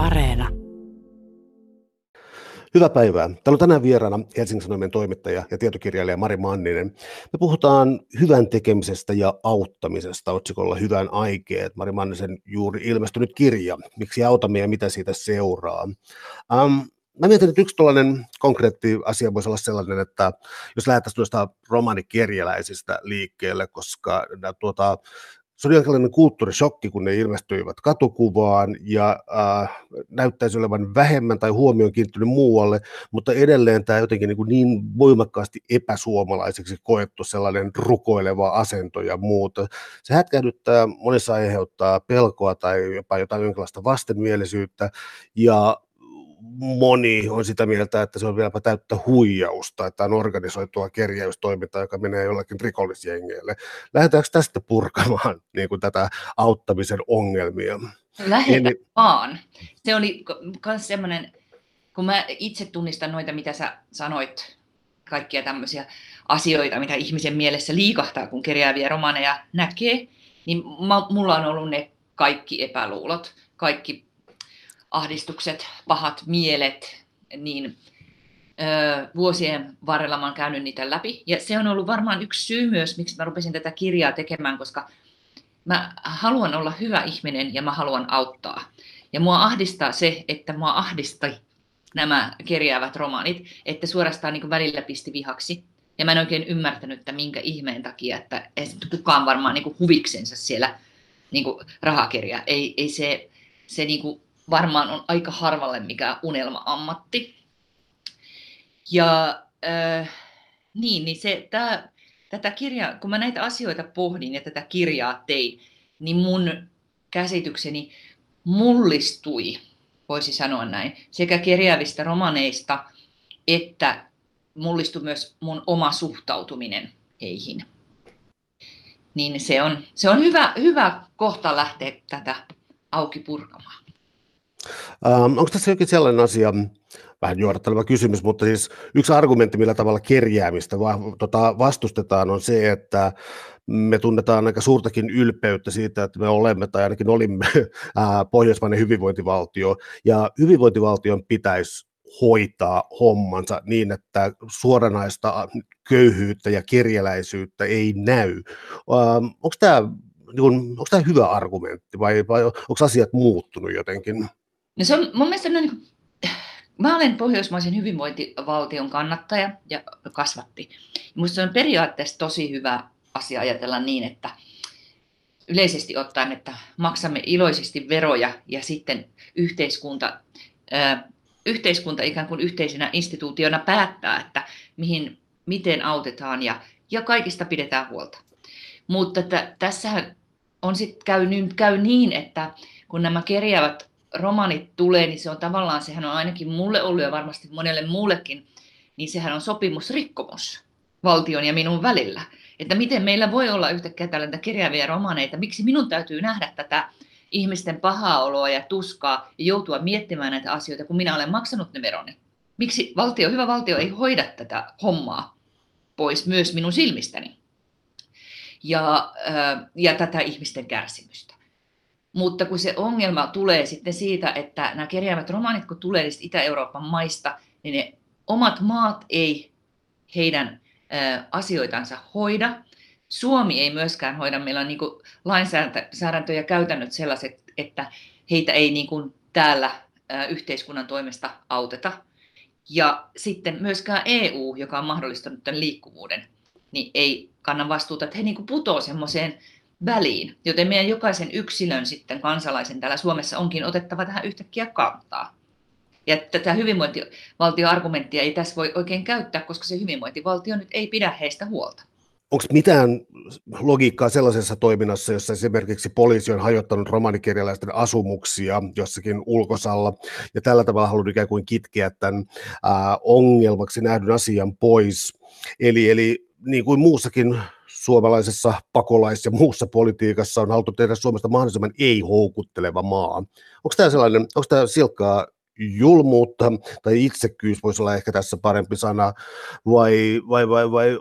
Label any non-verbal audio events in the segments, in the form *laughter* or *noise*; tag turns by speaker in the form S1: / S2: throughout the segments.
S1: Areena.
S2: Hyvää päivää. Täällä on tänään vieraana Helsingin Sanomien toimittaja ja tietokirjailija Mari Manninen. Me puhutaan hyvän tekemisestä ja auttamisesta otsikolla Hyvän aikeet. Mari Mannisen juuri ilmestynyt kirja. Miksi autamme ja mitä siitä seuraa? Um, mä mietin, että yksi tällainen konkreetti asia voisi olla sellainen, että jos lähdettäisiin tuosta romanikirjeläisistä liikkeelle, koska tuota, se oli jonkinlainen kulttuurishokki, kun ne ilmestyivät katukuvaan ja äh, näyttäisi olevan vähemmän tai huomioon kiinnittynyt muualle, mutta edelleen tämä jotenkin niin, kuin niin voimakkaasti epäsuomalaiseksi koettu sellainen rukoileva asento ja muuta. Se hätkähdyttää, monissa aiheuttaa pelkoa tai jopa jotain jonkinlaista vastenmielisyyttä ja moni on sitä mieltä, että se on vieläpä täyttä huijausta, että on organisoitua kerjäystoimintaa, joka menee jollakin rikollisjengeille. Lähdetäänkö tästä purkamaan *laughs* niin kuin tätä auttamisen ongelmia?
S3: Lähetä Eli... vaan. Se oli myös semmoinen, kun mä itse tunnistan noita, mitä sä sanoit, kaikkia tämmöisiä asioita, mitä ihmisen mielessä liikahtaa, kun kerjääviä romaneja näkee, niin mulla on ollut ne kaikki epäluulot, kaikki ahdistukset, pahat mielet, niin ö, vuosien varrella mä oon käynyt niitä läpi. Ja se on ollut varmaan yksi syy myös, miksi mä rupesin tätä kirjaa tekemään, koska mä haluan olla hyvä ihminen ja mä haluan auttaa. Ja mua ahdistaa se, että mua ahdistai nämä kerjäävät romaanit, että suorastaan niin välillä pisti vihaksi. Ja mä en oikein ymmärtänyt, että minkä ihmeen takia, että ei kukaan varmaan niin huviksensa siellä niin rahakirja. Ei, ei se, se niin varmaan on aika harvalle mikä unelma-ammatti. Ja äh, niin, niin se, tää, tätä kirjaa, kun mä näitä asioita pohdin ja tätä kirjaa tein, niin mun käsitykseni mullistui, voisi sanoa näin, sekä kerjäävistä romaneista, että mullistui myös mun oma suhtautuminen heihin. Niin se on, se on hyvä, hyvä kohta lähteä tätä auki purkamaan.
S2: Ähm, onko tässä jokin sellainen asia, vähän juodatteleva kysymys, mutta siis yksi argumentti, millä tavalla kerjäämistä va, tota, vastustetaan, on se, että me tunnetaan aika suurtakin ylpeyttä siitä, että me olemme tai ainakin olimme *laughs* ää, pohjoismainen hyvinvointivaltio, ja hyvinvointivaltion pitäisi hoitaa hommansa niin, että suoranaista köyhyyttä ja kerjäläisyyttä ei näy. Ähm, onko tämä niin onko tämä hyvä argumentti vai, vai onko asiat muuttunut jotenkin?
S3: No se on mun mielestä no, niin kuin, mä olen pohjoismaisen hyvinvointivaltion kannattaja ja kasvatti. Minusta se on periaatteessa tosi hyvä asia ajatella niin, että yleisesti ottaen, että maksamme iloisesti veroja ja sitten yhteiskunta, yhteiskunta ikään kuin yhteisenä instituutiona päättää, että mihin, miten autetaan ja, ja kaikista pidetään huolta. Mutta tässähän on sit käy, käy niin, että kun nämä kerjäävät romanit tulee, niin se on tavallaan, sehän on ainakin mulle ollut ja varmasti monelle muullekin, niin sehän on sopimusrikkomus valtion ja minun välillä. Että miten meillä voi olla yhtäkkiä tällaista kirjavia romaneita, miksi minun täytyy nähdä tätä ihmisten pahaa oloa ja tuskaa ja joutua miettimään näitä asioita, kun minä olen maksanut ne veroni. Miksi valtio, hyvä valtio ei hoida tätä hommaa pois myös minun silmistäni ja, ja tätä ihmisten kärsimystä. Mutta kun se ongelma tulee sitten siitä, että nämä kerjäävät romanit, kun tulee niistä Itä-Euroopan maista, niin ne omat maat ei heidän asioitansa hoida. Suomi ei myöskään hoida. Meillä on niin lainsäädäntö ja käytännöt sellaiset, että heitä ei niin kuin täällä yhteiskunnan toimesta auteta. Ja sitten myöskään EU, joka on mahdollistanut tämän liikkuvuuden, niin ei kanna vastuuta, että he niin putoavat semmoiseen väliin. Joten meidän jokaisen yksilön sitten kansalaisen täällä Suomessa onkin otettava tähän yhtäkkiä kantaa. Ja tätä hyvinvointivaltioargumenttia ei tässä voi oikein käyttää, koska se hyvinvointivaltio nyt ei pidä heistä huolta.
S2: Onko mitään logiikkaa sellaisessa toiminnassa, jossa esimerkiksi poliisi on hajottanut romanikirjalaisten asumuksia jossakin ulkosalla ja tällä tavalla halunnut ikään kuin kitkeä tämän ongelmaksi nähdyn asian pois? Eli, eli niin kuin muussakin suomalaisessa pakolais- ja muussa politiikassa on haluttu tehdä Suomesta mahdollisimman ei-houkutteleva maa. Onko tämä sellainen, onko tämä silkkaa julmuutta tai itsekkyys voisi olla ehkä tässä parempi sana, vai, vai, vai, vai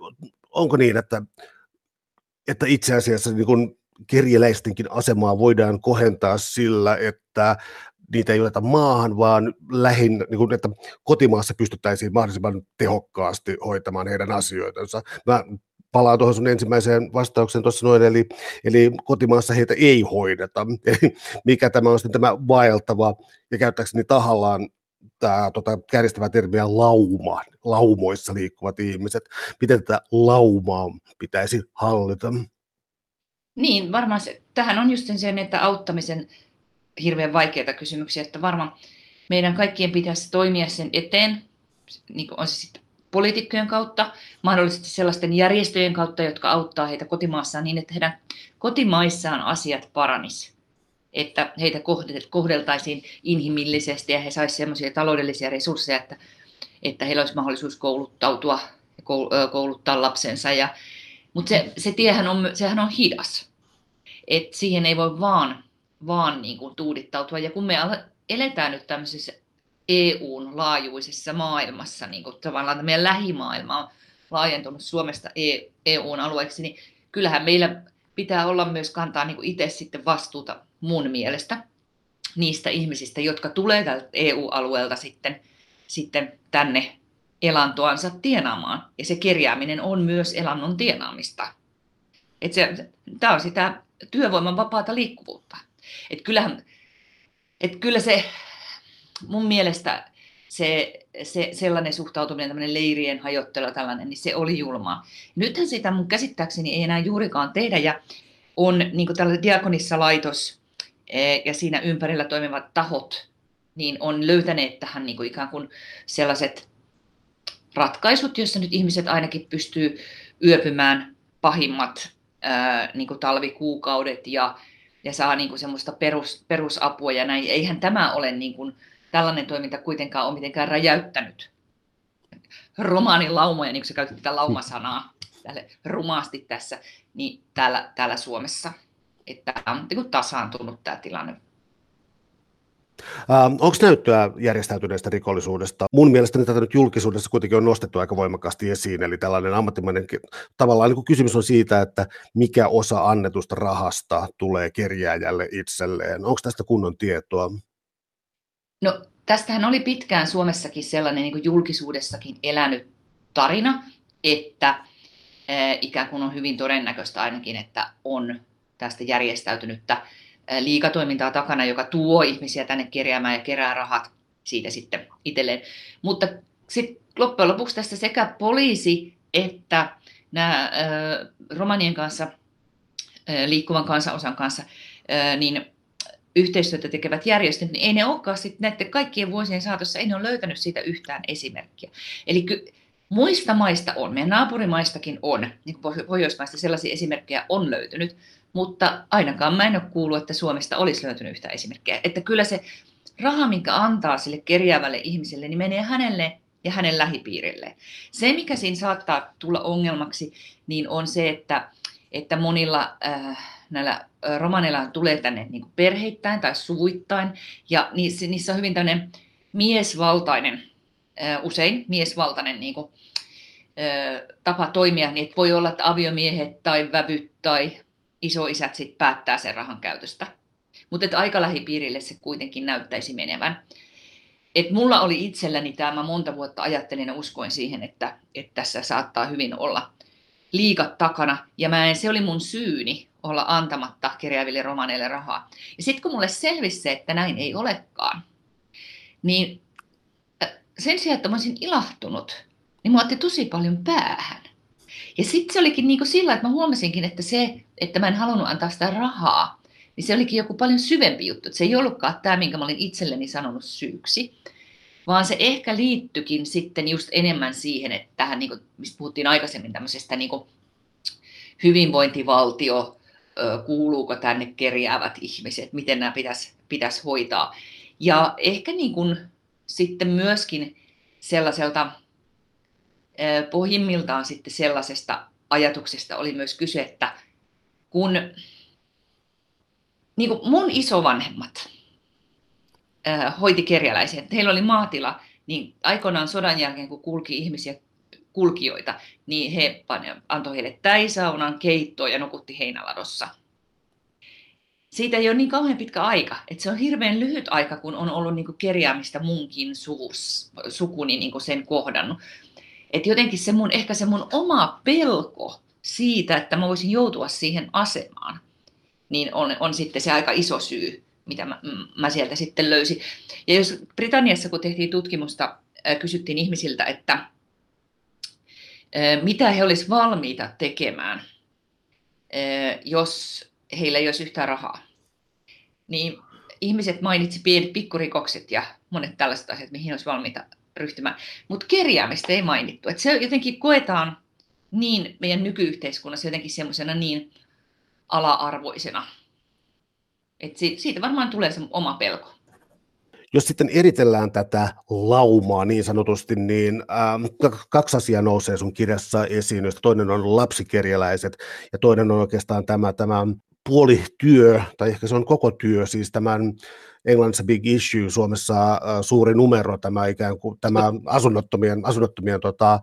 S2: onko niin, että, että itse asiassa niin kun kerjeläistenkin asemaa voidaan kohentaa sillä, että niitä ei oteta maahan, vaan lähinnä, niin kuin, että kotimaassa pystyttäisiin mahdollisimman tehokkaasti hoitamaan heidän asioitansa. Mä palaan tuohon sun ensimmäiseen vastaukseen tuossa noin, eli, eli kotimaassa heitä ei hoideta. *laughs* Eli mikä tämä on sitten tämä vaeltava, ja käyttääkseni tahallaan tämä tota, kärjistävä termiä lauma, laumoissa liikkuvat ihmiset. Miten tätä laumaa pitäisi hallita?
S3: Niin, varmaan se, tähän on just sen, että auttamisen hirveän vaikeita kysymyksiä, että varmaan meidän kaikkien pitäisi toimia sen eteen, niin on se sitten poliitikkojen kautta, mahdollisesti sellaisten järjestöjen kautta, jotka auttaa heitä kotimaassaan niin, että heidän kotimaissaan asiat paranis. Että heitä kohdeltaisiin inhimillisesti ja he saisivat sellaisia taloudellisia resursseja, että, että heillä olisi mahdollisuus kouluttautua ja kouluttaa lapsensa. Ja, mutta se, se tiehän on, sehän on hidas. Et siihen ei voi vaan, vaan niin kuin tuudittautua. Ja kun me eletään nyt tämmöisessä EUn laajuisessa maailmassa, niin kuin tavallaan meidän lähimaailma on laajentunut Suomesta EUn e alueeksi, niin kyllähän meillä pitää olla myös kantaa niin kuin itse sitten vastuuta mun mielestä niistä ihmisistä, jotka tulee tältä EU-alueelta sitten, sitten tänne elantoansa tienaamaan. Ja se kerjääminen on myös elannon tienaamista. Tämä on sitä työvoiman vapaata liikkuvuutta. Et kyllähän, et kyllä se mun mielestä se, se sellainen suhtautuminen, tämmöinen leirien hajottelu tällainen, niin se oli julmaa. Nythän sitä mun käsittääkseni ei enää juurikaan tehdä ja on niin tällä diakonissa laitos e, ja siinä ympärillä toimivat tahot, niin on löytäneet tähän niin kuin ikään kuin sellaiset ratkaisut, joissa nyt ihmiset ainakin pystyy yöpymään pahimmat ää, niin kuin talvikuukaudet ja, ja saa niin kuin semmoista perus, perusapua ja näin. Eihän tämä ole niin kuin, tällainen toiminta kuitenkaan ole mitenkään räjäyttänyt romaanin laumoja, niin kuin sä käytit tätä laumasanaa tälle rumaasti tässä, niin täällä, täällä Suomessa. Että on niin tasaantunut tämä tilanne
S2: Ähm, Onko näyttöä järjestäytyneestä rikollisuudesta? Mun mielestäni tätä nyt julkisuudessa kuitenkin on nostettu aika voimakkaasti esiin, eli tällainen ammattimainen, tavallaan niin kysymys on siitä, että mikä osa annetusta rahasta tulee kerjääjälle itselleen. Onko tästä kunnon tietoa?
S3: No tästähän oli pitkään Suomessakin sellainen niin kuin julkisuudessakin elänyt tarina, että äh, ikään kuin on hyvin todennäköistä ainakin, että on tästä järjestäytynyttä liikatoimintaa takana, joka tuo ihmisiä tänne kerjäämään ja kerää rahat siitä sitten itselleen. Mutta sitten loppujen lopuksi tässä sekä poliisi että nämä äh, romanien kanssa, liikkuvan kansanosan kanssa, niin yhteistyötä tekevät järjestöt, niin ei ne olekaan sitten näiden kaikkien vuosien saatossa, ei ne ole löytänyt siitä yhtään esimerkkiä. Eli ky- muista maista on, meidän naapurimaistakin on, niin kuin Pohjoismaista sellaisia esimerkkejä on löytynyt, mutta ainakaan mä en ole kuullut, että Suomesta olisi löytynyt yhtä esimerkkiä. Että kyllä se raha, minkä antaa sille kerjäävälle ihmiselle, niin menee hänelle ja hänen lähipiirille. Se, mikä siinä saattaa tulla ongelmaksi, niin on se, että, että monilla äh, näillä romaneilla tulee tänne niin kuin perheittäin tai suvuittain, ja niissä, niissä on hyvin tämmöinen miesvaltainen, usein miesvaltainen niin kuin, tapa toimia, niin että voi olla, että aviomiehet tai vävyt tai isoisät sit päättää sen rahan käytöstä. Mutta aika lähipiirille se kuitenkin näyttäisi menevän. Et mulla oli itselläni tämä, mä monta vuotta ajattelin ja uskoin siihen, että, että tässä saattaa hyvin olla liikat takana. Ja mä en, se oli mun syyni olla antamatta kirjaaville romaneille rahaa. Ja sitten kun mulle selvisi se, että näin ei olekaan, niin sen sijaan, että mä olisin ilahtunut, niin mä otti tosi paljon päähän. Ja sitten se olikin niin kuin sillä, että mä huomasinkin, että se, että mä en halunnut antaa sitä rahaa, niin se olikin joku paljon syvempi juttu. Että se ei ollutkaan tämä, minkä mä olin itselleni sanonut syyksi, vaan se ehkä liittyikin sitten just enemmän siihen, että tähän, niin kuin, mistä puhuttiin aikaisemmin tämmöisestä niin kuin hyvinvointivaltio, kuuluuko tänne kerjäävät ihmiset, miten nämä pitäisi, pitäisi hoitaa. Ja ehkä niin kuin sitten myöskin sellaiselta pohjimmiltaan sitten sellaisesta ajatuksesta oli myös kyse, että kun niin kuin mun isovanhemmat hoiti kerjäläisiä, heillä oli maatila, niin aikoinaan sodan jälkeen, kun kulki ihmisiä, kulkijoita, niin he antoi heille täisaunan, keittoa ja nukutti heinäladossa. siitä ei ole niin kauhean pitkä aika. Että se on hirveän lyhyt aika, kun on ollut niin kerjäämistä munkin suvus, sukuni niin sen kohdannut. Että jotenkin se mun, ehkä se mun oma pelko siitä, että mä voisin joutua siihen asemaan, niin on, on sitten se aika iso syy, mitä mä, mä sieltä sitten löysin. Ja jos Britanniassa, kun tehtiin tutkimusta, kysyttiin ihmisiltä, että mitä he olisivat valmiita tekemään, jos heillä ei olisi yhtään rahaa, niin ihmiset mainitsi pienet pikkurikokset ja monet tällaiset asiat, mihin olisi valmiita ryhtymään. Mutta kerjäämistä ei mainittu. Et se jotenkin koetaan niin meidän nykyyhteiskunnassa jotenkin semmoisena niin ala-arvoisena. Et siitä varmaan tulee se oma pelko.
S2: Jos sitten eritellään tätä laumaa niin sanotusti, niin ähm, kaksi asiaa nousee sun kirjassa esiin, joista toinen on lapsikerjäläiset ja toinen on oikeastaan tämä, tämä puolityö, tai ehkä se on koko työ, siis tämän Englannissa big issue, Suomessa äh, suuri numero, tämä ikään kuin tämä asunnottomien, asunnottomien tota,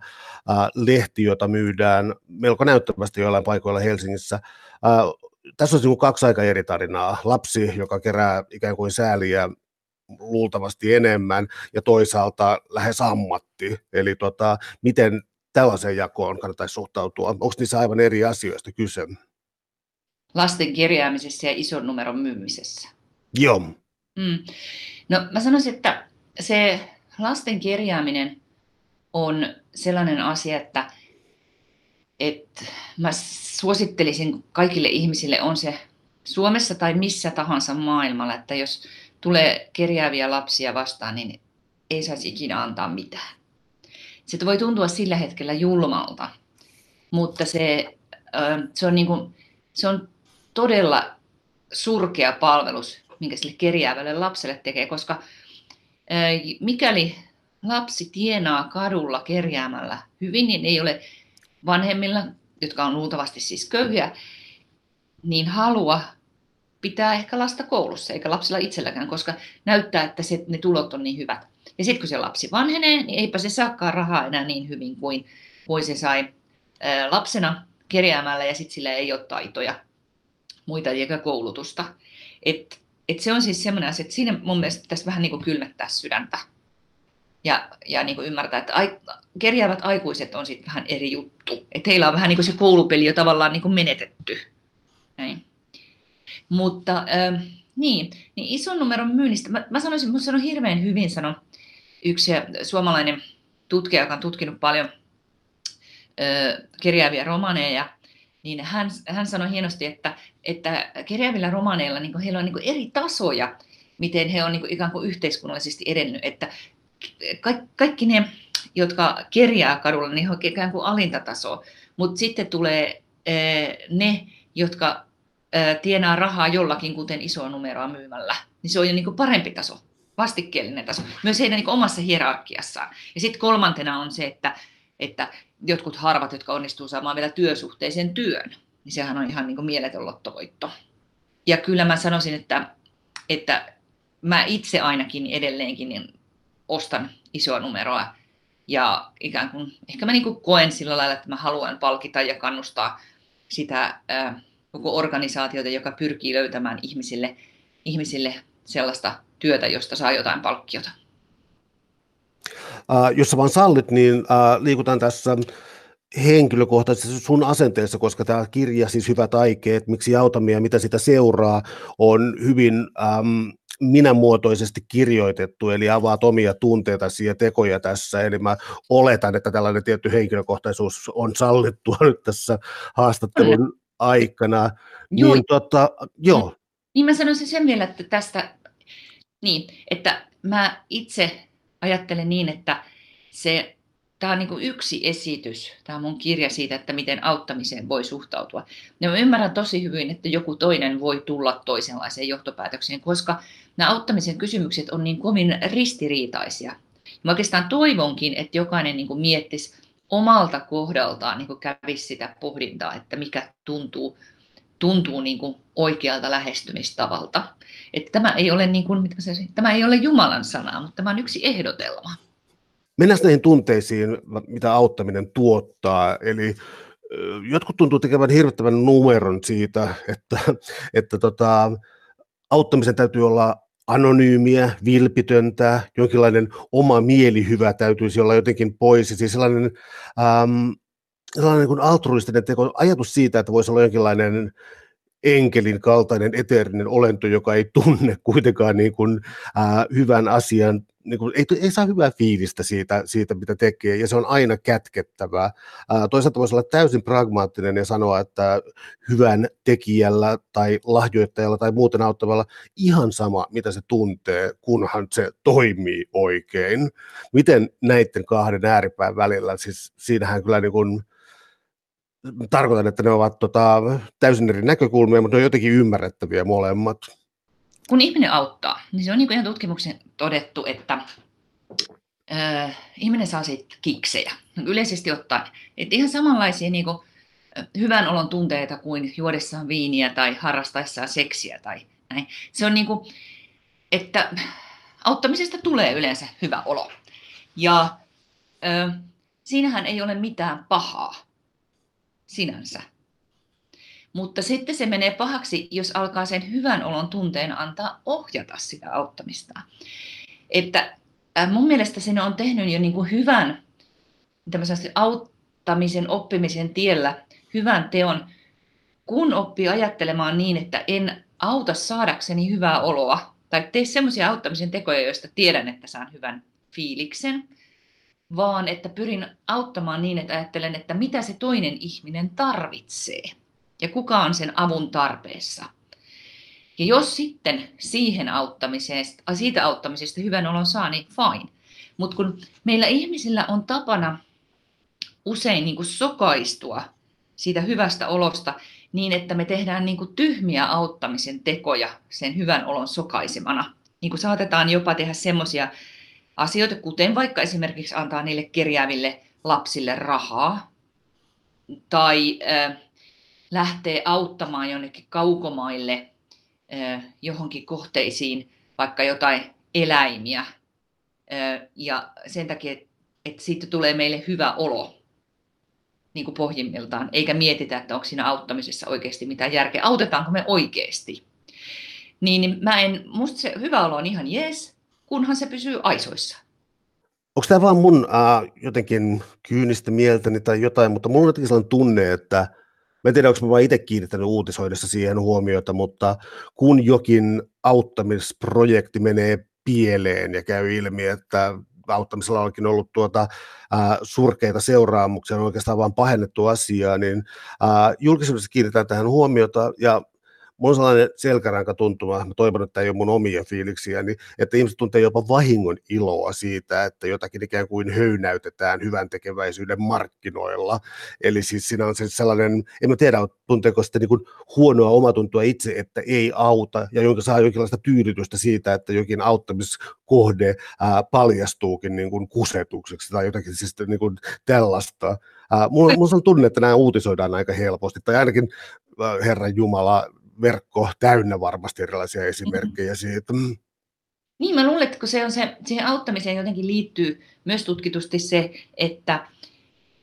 S2: äh, lehti, jota myydään melko näyttävästi joillain paikoilla Helsingissä. Äh, tässä on niin kaksi aika eri tarinaa. Lapsi, joka kerää ikään kuin sääliä luultavasti enemmän, ja toisaalta lähes ammatti. Eli tota, miten tällaiseen jakoon kannattaisi suhtautua? Onko niissä aivan eri asioista kyse?
S3: Lasten kirjaamisessa ja ison numeron myymisessä.
S2: Joo.
S3: Mm. No mä sanoisin, että se lasten kirjaaminen on sellainen asia, että, että mä suosittelisin kaikille ihmisille, on se Suomessa tai missä tahansa maailmalla, että jos tulee kerjääviä lapsia vastaan, niin ei saisi ikinä antaa mitään. Se voi tuntua sillä hetkellä julmalta, mutta se, se, on, niin kuin, se on todella surkea palvelus, minkä sille kerjäävälle lapselle tekee, koska mikäli lapsi tienaa kadulla kerjäämällä hyvin, niin ei ole vanhemmilla, jotka on luultavasti siis köyhiä, niin halua pitää ehkä lasta koulussa, eikä lapsilla itselläkään, koska näyttää, että se, ne tulot on niin hyvät. Ja sitten kun se lapsi vanhenee, niin eipä se saakaan rahaa enää niin hyvin kuin, kuin se sai ää, lapsena kerjäämällä, ja sitten sillä ei ole taitoja muita eikä koulutusta. Et, et se on siis semmoinen asia, että siinä mun mielestä pitäisi vähän niin kuin kylmettää sydäntä ja, ja niin kuin ymmärtää, että ai, kerjäävät aikuiset on sitten vähän eri juttu. Että heillä on vähän niin kuin se koulupeli jo tavallaan niin kuin menetetty. Näin. Mutta äh, niin, niin ison numeron myynnistä, mä, mä sanoisin, mun sanon hirveän hyvin, sanon yksi suomalainen tutkija, joka on tutkinut paljon äh, kerjääviä romaneja, niin hän, hän sanoi hienosti, että, että kerjäävillä romaneilla niin heillä on niin eri tasoja, miten he on niin ikään kuin yhteiskunnallisesti edennyt, että ka- kaikki ne, jotka kerjää kadulla, niin he on ikään kuin alintataso, mutta sitten tulee ne, jotka tienaa rahaa jollakin, kuten isoa numeroa myymällä, niin se on jo niin parempi taso, vastikkeellinen taso, myös heidän niin omassa hierarkiassaan. Ja sitten kolmantena on se, että, että jotkut harvat, jotka onnistuu saamaan vielä työsuhteisen työn, niin sehän on ihan niin mieletön lottovoitto. Ja kyllä mä sanoisin, että, että mä itse ainakin edelleenkin niin ostan isoa numeroa ja ikään kuin, ehkä mä niin kuin koen sillä lailla, että mä haluan palkita ja kannustaa sitä ää, koko organisaatiota, joka pyrkii löytämään ihmisille, ihmisille sellaista työtä, josta saa jotain palkkiota.
S2: Uh, jos sä vaan sallit, niin uh, liikutaan tässä henkilökohtaisesti sun asenteessa, koska tämä kirja, siis Hyvät aikeet, miksi autamme ja mitä sitä seuraa, on hyvin um, minämuotoisesti kirjoitettu, eli avaat omia tunteita ja tekoja tässä, eli mä oletan, että tällainen tietty henkilökohtaisuus on sallittua *laughs* nyt tässä haastattelun aikana. Joo. Niin, tota, joo.
S3: Niin mä sanoisin sen vielä, että tästä, niin, että mä itse ajattelen niin, että se, tämä on niin yksi esitys, tämä on mun kirja siitä, että miten auttamiseen voi suhtautua. Ja mä ymmärrän tosi hyvin, että joku toinen voi tulla toisenlaiseen johtopäätökseen, koska nämä auttamisen kysymykset on niin kovin ristiriitaisia. Mä oikeastaan toivonkin, että jokainen niin kuin miettisi omalta kohdaltaan niin kuin kävisi sitä pohdintaa, että mikä tuntuu, tuntuu niin kuin oikealta lähestymistavalta. Että tämä, ei ole niin kuin, mitä se, tämä ei ole Jumalan sanaa, mutta tämä on yksi ehdotelma.
S2: Mennään näihin tunteisiin, mitä auttaminen tuottaa. Eli jotkut tuntuu tekevän hirvittävän numeron siitä, että, että tota, auttamisen täytyy olla anonyymiä, vilpitöntä, jonkinlainen oma mielihyvä täytyisi olla jotenkin pois, siis sellainen, ähm, sellainen niin kuin altruistinen teko, ajatus siitä, että voisi olla jonkinlainen enkelin kaltainen eteerinen olento, joka ei tunne kuitenkaan niin kuin, äh, hyvän asian niin kuin, ei, ei saa hyvää fiilistä siitä, siitä, mitä tekee, ja se on aina kätkettävää. Ää, toisaalta voisi olla täysin pragmaattinen ja sanoa, että hyvän tekijällä tai lahjoittajalla tai muuten auttavalla ihan sama, mitä se tuntee, kunhan se toimii oikein. Miten näiden kahden ääripään välillä, siis siinähän kyllä niin kuin, tarkoitan, että ne ovat tota, täysin eri näkökulmia, mutta ne on jotenkin ymmärrettäviä molemmat
S3: kun ihminen auttaa, niin se on niin ihan tutkimuksen todettu, että äh, ihminen saa siitä kiksejä. Yleisesti ottaen. Että ihan samanlaisia niin kuin, hyvän olon tunteita kuin juodessaan viiniä tai harrastaessaan seksiä tai näin. Se on niin kuin, että auttamisesta tulee yleensä hyvä olo. Ja äh, siinähän ei ole mitään pahaa sinänsä. Mutta sitten se menee pahaksi, jos alkaa sen hyvän olon tunteen antaa ohjata sitä auttamista. Että mun mielestä sinne on tehnyt jo niin kuin hyvän auttamisen, oppimisen tiellä hyvän teon, kun oppii ajattelemaan niin, että en auta saadakseni hyvää oloa, tai tee semmoisia auttamisen tekoja, joista tiedän, että saan hyvän fiiliksen, vaan että pyrin auttamaan niin, että ajattelen, että mitä se toinen ihminen tarvitsee ja kuka on sen avun tarpeessa. Ja jos sitten siihen auttamiseen, siitä auttamisesta hyvän olon saa, niin fine. Mutta kun meillä ihmisillä on tapana usein niin kuin sokaistua siitä hyvästä olosta niin, että me tehdään niin kuin tyhmiä auttamisen tekoja sen hyvän olon sokaisemana. Niin kuin saatetaan jopa tehdä semmoisia asioita, kuten vaikka esimerkiksi antaa niille kerjääville lapsille rahaa tai äh, lähtee auttamaan jonnekin kaukomaille johonkin kohteisiin, vaikka jotain eläimiä. Ja sen takia, että siitä tulee meille hyvä olo niin kuin pohjimmiltaan, eikä mietitä, että onko siinä auttamisessa oikeasti mitään järkeä. Autetaanko me oikeasti? Niin mä en, musta se hyvä olo on ihan jees, kunhan se pysyy aisoissa.
S2: Onko tämä vaan mun äh, jotenkin kyynistä mieltäni tai jotain, mutta mulla on jotenkin sellainen tunne, että Mä en tiedä, onko mä vain itse kiinnittänyt uutisoidessa siihen huomiota, mutta kun jokin auttamisprojekti menee pieleen ja käy ilmi, että auttamisella onkin ollut tuota, äh, surkeita seuraamuksia, on oikeastaan vain pahennettu asiaa, niin äh, julkisuudessa kiinnitetään tähän huomiota, ja mulla on sellainen selkäranka tuntuma, mä toivon, että ei ole mun omia fiiliksiä, niin että ihmiset tuntee jopa vahingon iloa siitä, että jotakin ikään kuin höynäytetään hyvän tekeväisyyden markkinoilla. Eli siis siinä on se sellainen, en mä tiedä, tunteeko sitten niin huonoa omatuntoa itse, että ei auta, ja jonka saa jonkinlaista tyydytystä siitä, että jokin auttamiskohde ää, paljastuukin niin kuin kusetukseksi tai jotakin siis niin kuin tällaista. Ää, mulla, mulla on tunne, että nämä uutisoidaan aika helposti, tai ainakin Herran Jumala, verkko täynnä varmasti erilaisia esimerkkejä mm-hmm. siitä. Mm.
S3: Niin, mä luulen, että kun se on se, siihen auttamiseen jotenkin liittyy myös tutkitusti se, että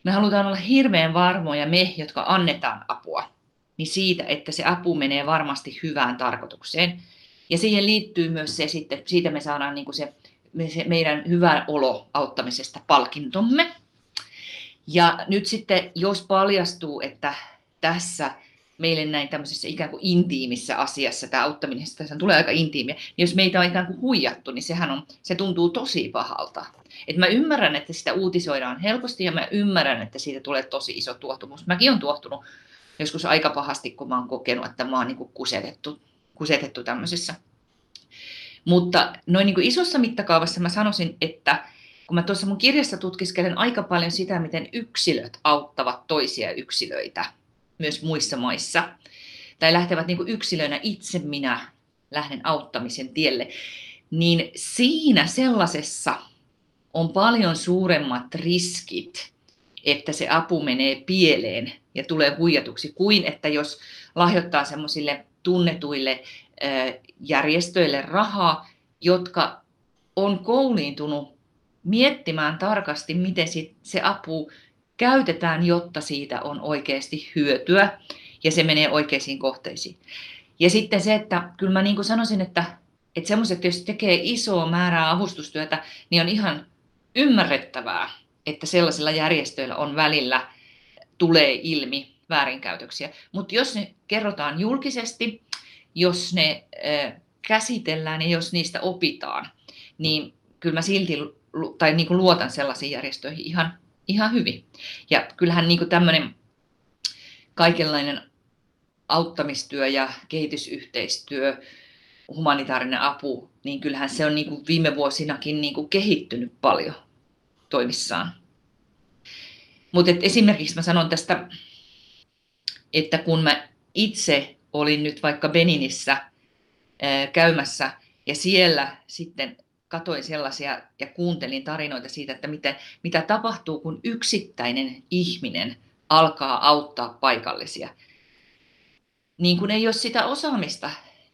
S3: me halutaan olla hirveän varmoja me, jotka annetaan apua, niin siitä, että se apu menee varmasti hyvään tarkoitukseen. Ja siihen liittyy myös se sitten, siitä me saadaan niin kuin se, se meidän hyvä olo auttamisesta palkintomme. Ja nyt sitten, jos paljastuu, että tässä meille näin tämmöisessä ikään kuin intiimissä asiassa, tämä auttaminen, tässä tulee aika intiimiä, niin jos meitä on ikään kuin huijattu, niin sehän on, se tuntuu tosi pahalta. Et mä ymmärrän, että sitä uutisoidaan helposti ja mä ymmärrän, että siitä tulee tosi iso tuohtumus. Mäkin on tuohtunut joskus aika pahasti, kun mä oon kokenut, että mä oon niin kusetettu, kusetettu tämmöisessä. Mutta noin niin isossa mittakaavassa mä sanoisin, että kun mä tuossa mun kirjassa tutkiskelen aika paljon sitä, miten yksilöt auttavat toisia yksilöitä, myös muissa maissa, tai lähtevät niin kuin yksilönä itse minä lähden auttamisen tielle, niin siinä sellaisessa on paljon suuremmat riskit, että se apu menee pieleen ja tulee huijatuksi, kuin että jos lahjoittaa semmoisille tunnetuille järjestöille rahaa, jotka on kouliintunut miettimään tarkasti, miten se apu käytetään, jotta siitä on oikeasti hyötyä ja se menee oikeisiin kohteisiin. Ja sitten se, että kyllä mä niin kuin sanoisin, että, että semmoiset, jos tekee isoa määrää avustustyötä, niin on ihan ymmärrettävää, että sellaisilla järjestöillä on välillä tulee ilmi väärinkäytöksiä. Mutta jos ne kerrotaan julkisesti, jos ne käsitellään ja jos niistä opitaan, niin kyllä mä silti tai niin kuin luotan sellaisiin järjestöihin ihan, ihan hyvin. Ja kyllähän niin tämmöinen kaikenlainen auttamistyö ja kehitysyhteistyö, humanitaarinen apu, niin kyllähän se on niin kuin viime vuosinakin niin kuin kehittynyt paljon toimissaan. Mutta esimerkiksi mä sanon tästä, että kun mä itse olin nyt vaikka Beninissä käymässä ja siellä sitten katoin sellaisia ja kuuntelin tarinoita siitä, että mitä, mitä tapahtuu, kun yksittäinen ihminen alkaa auttaa paikallisia. Niin kun ei ole sitä osaamista,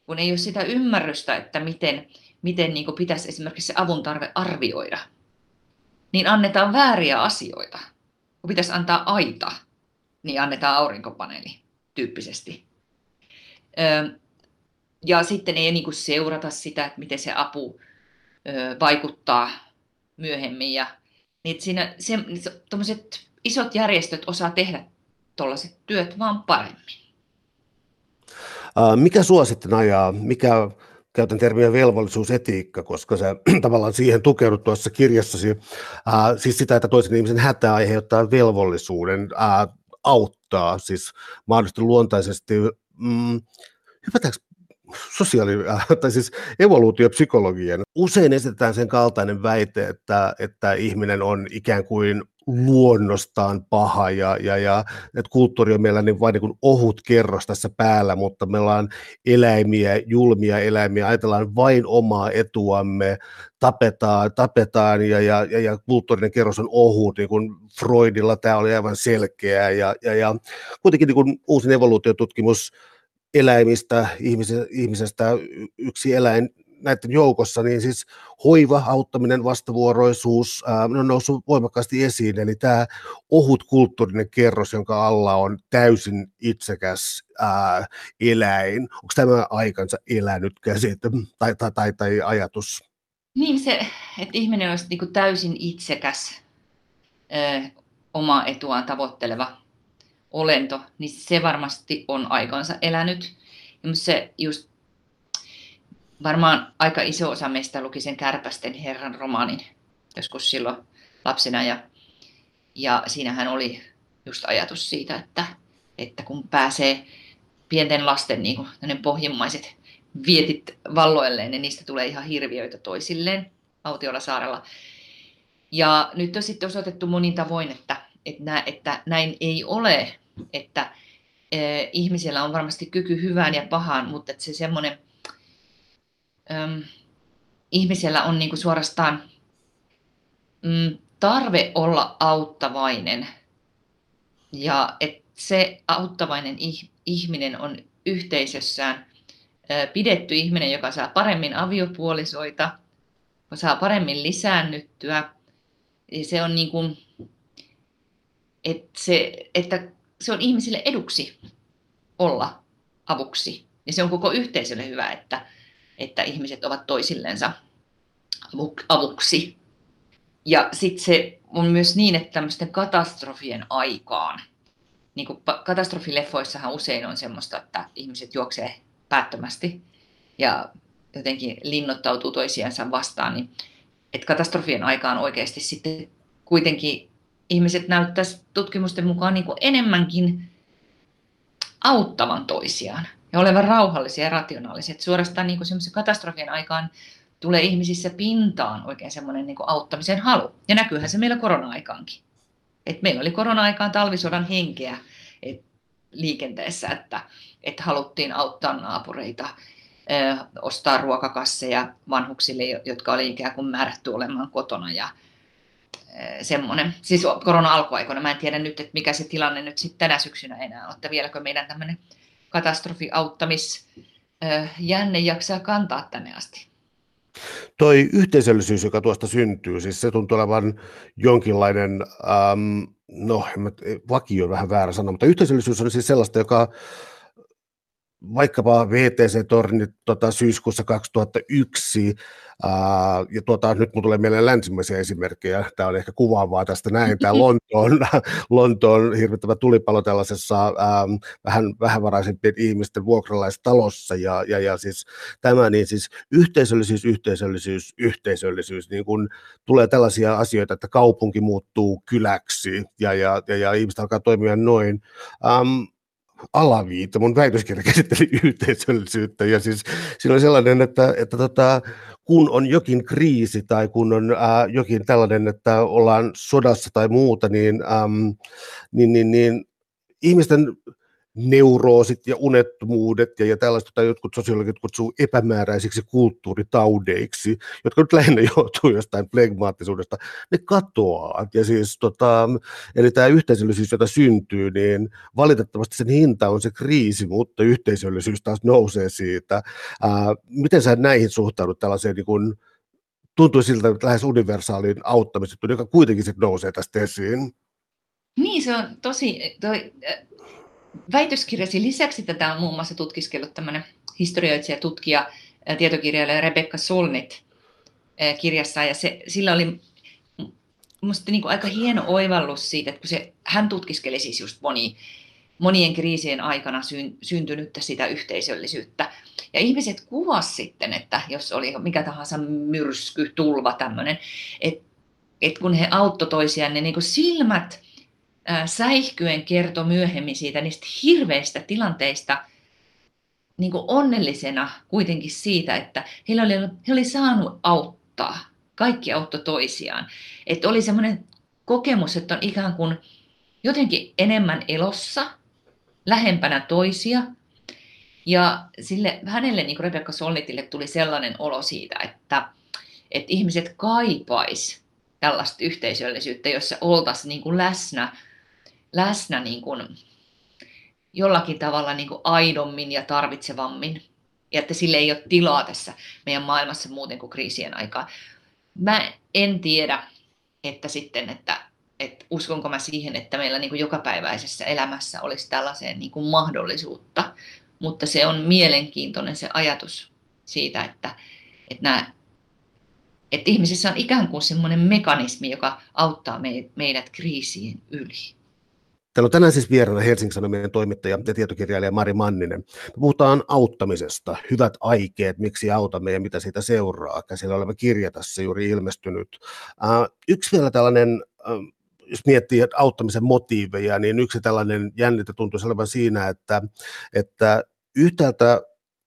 S3: kun ei ole sitä ymmärrystä, että miten, miten niin pitäisi esimerkiksi se avun tarve arvioida, niin annetaan vääriä asioita. Kun pitäisi antaa aita, niin annetaan aurinkopaneeli tyyppisesti. Ja sitten ei niin seurata sitä, että miten se apu vaikuttaa myöhemmin. Ja, niin siinä se, isot järjestöt osaa tehdä tuollaiset työt vaan paremmin.
S2: Mikä sua sitten ajaa, mikä käytän termiä velvollisuusetiikka, koska se *clears throat* tavallaan siihen tukeudut tuossa kirjassasi, ää, siis sitä, että toisen ihmisen hätä aiheuttaa velvollisuuden ää, auttaa, siis mahdollisesti luontaisesti, mm, hypätäänkö sosiaali- *laughs* tai siis evoluutiopsykologian. Usein esitetään sen kaltainen väite, että, että ihminen on ikään kuin luonnostaan paha ja, ja, ja että kulttuuri on meillä niin vain niin kuin ohut kerros tässä päällä, mutta meillä on eläimiä, julmia eläimiä, ajatellaan vain omaa etuamme, tapetaan, tapetaan ja, ja, ja, ja kulttuurinen kerros on ohut, niin kuin Freudilla tämä oli aivan selkeä ja, ja, ja kuitenkin niin kuin uusin evoluutiotutkimus eläimistä, ihmisestä yksi eläin näiden joukossa, niin siis hoiva, auttaminen, vastavuoroisuus, ää, on noussut voimakkaasti esiin, eli tämä ohut kulttuurinen kerros, jonka alla on täysin itsekäs ää, eläin. Onko tämä aikansa elänyt käsite tai, tai, tai, tai ajatus?
S3: Niin se, että ihminen olisi niin täysin itsekäs, ö, omaa etuaan tavoitteleva olento, niin se varmasti on aikansa elänyt. Ja se just varmaan aika iso osa meistä luki sen Kärpästen herran romaanin joskus silloin lapsena ja, ja siinähän oli just ajatus siitä, että, että kun pääsee pienten lasten niin kuin, pohjimmaiset vietit valloilleen, niin niistä tulee ihan hirviöitä toisilleen Autiolla saarella. Ja nyt on sitten osoitettu monin tavoin, että, että, että näin ei ole, että eh, ihmisellä on varmasti kyky hyvään ja pahaan, mutta että se semmoinen, ähm, ihmisellä on niinku suorastaan mm, tarve olla auttavainen ja että se auttavainen ihminen on yhteisössään pidetty ihminen, joka saa paremmin aviopuolisoita, saa paremmin lisäännyttyä. Ja se on niin kuin, että, se, että se on ihmisille eduksi olla avuksi. Ja se on koko yhteisölle hyvä, että, että ihmiset ovat toisillensa avuksi. Ja sitten se on myös niin, että tämmöisten katastrofien aikaan, niin kuin katastrofileffoissahan usein on semmoista, että ihmiset juoksee päättömästi ja jotenkin linnoittautuu toisiansa vastaan, niin että katastrofien aikaan oikeasti sitten kuitenkin ihmiset näyttäisi tutkimusten mukaan niin kuin enemmänkin auttavan toisiaan ja olevan rauhallisia ja rationaalisia. Että suorastaan niin semmoisen katastrofien aikaan tulee ihmisissä pintaan oikein semmoinen niin auttamisen halu. Ja näkyyhän se meillä korona-aikaankin. Et meillä oli korona-aikaan talvisodan henkeä et liikenteessä, että, että haluttiin auttaa naapureita, ö, ostaa ruokakasseja vanhuksille, jotka oli ikään kuin määrätty olemaan kotona ja semmoinen, siis korona-alkuaikoina, mä en tiedä nyt, että mikä se tilanne nyt sitten tänä syksynä enää on, että vieläkö meidän tämmöinen katastrofiauttamis jänne jaksaa kantaa tänne asti.
S2: Toi yhteisöllisyys, joka tuosta syntyy, siis se tuntuu olevan jonkinlainen, ähm, no vakio on vähän väärä sana, mutta yhteisöllisyys on siis sellaista, joka vaikkapa VTC-tornit tota, syyskuussa 2001, ää, ja tuota, nyt mun tulee mieleen länsimaisia esimerkkejä, tämä on ehkä kuvaavaa tästä näin, tämä *laughs* Lontoon, Lontoon hirvittävä tulipalo tällaisessa ää, vähän vähävaraisempien ihmisten vuokralaistalossa, ja, ja, ja siis tämä, niin siis yhteisöllisyys, yhteisöllisyys, yhteisöllisyys, niin kun tulee tällaisia asioita, että kaupunki muuttuu kyläksi, ja, ja, ja, ja ihmiset alkaa toimia noin, ähm, alaviita. Mun väitöskirja *laughs* käsitteli yhteisöllisyyttä ja siis siinä oli sellainen, että, että tota, kun on jokin kriisi tai kun on ää, jokin tällainen, että ollaan sodassa tai muuta, niin, äm, niin, niin, niin ihmisten neuroosit ja unettomuudet ja, ja tällaista, tai jotkut sosiologit kutsuu epämääräisiksi kulttuuritaudeiksi, jotka nyt lähinnä johtuu jostain flegmaattisuudesta, ne katoaa. Ja siis, tota, eli tämä yhteisöllisyys, jota syntyy, niin valitettavasti sen hinta on se kriisi, mutta yhteisöllisyys taas nousee siitä. Ää, miten sä näihin suhtaudut tällaiseen niin kuin, tuntuu siltä että lähes universaaliin auttamiseen, joka kuitenkin sitten nousee tästä esiin?
S3: Niin, se on tosi, toi, väitöskirjasi lisäksi tätä on muun muassa tutkiskellut tämmöinen historioitsija, tutkija, tietokirjailija Rebecca Solnit kirjassa, ja se, sillä oli minusta niin aika hieno oivallus siitä, että kun se, hän tutkiskeli siis just moni, monien kriisien aikana syn, syntynyttä sitä yhteisöllisyyttä. Ja ihmiset kuvas sitten, että jos oli mikä tahansa myrsky, tulva tämmöinen, että et kun he auttoi toisiaan, ne niin silmät Säihkyen kertoi myöhemmin siitä niistä hirveistä tilanteista niin kuin onnellisena kuitenkin siitä, että heillä oli, he oli saanut auttaa. Kaikki auttoi toisiaan. Että oli semmoinen kokemus, että on ikään kuin jotenkin enemmän elossa, lähempänä toisia. Ja sille, hänelle, niin kuin Rebecca Solnitille, tuli sellainen olo siitä, että, että ihmiset kaipais tällaista yhteisöllisyyttä, jossa oltaisiin niin läsnä läsnä niin kuin jollakin tavalla niin kuin aidommin ja tarvitsevammin. Ja että sille ei ole tilaa tässä meidän maailmassa muuten kuin kriisien aikaa. Mä en tiedä, että sitten, että, että uskonko mä siihen, että meillä niin kuin jokapäiväisessä elämässä olisi tällaiseen niin kuin mahdollisuutta. Mutta se on mielenkiintoinen se ajatus siitä, että, että, nämä, että ihmisissä on ikään kuin semmoinen mekanismi, joka auttaa meidät kriisien yli.
S2: Täällä on tänään siis vieraana Helsingin Sanomien toimittaja ja tietokirjailija Mari Manninen. Me puhutaan auttamisesta, hyvät aikeet, miksi autamme ja mitä siitä seuraa. Käsillä oleva kirja tässä juuri ilmestynyt. Uh, yksi vielä tällainen, uh, jos miettii auttamisen motiiveja, niin yksi tällainen jännite tuntuu olevan siinä, että, että yhtäältä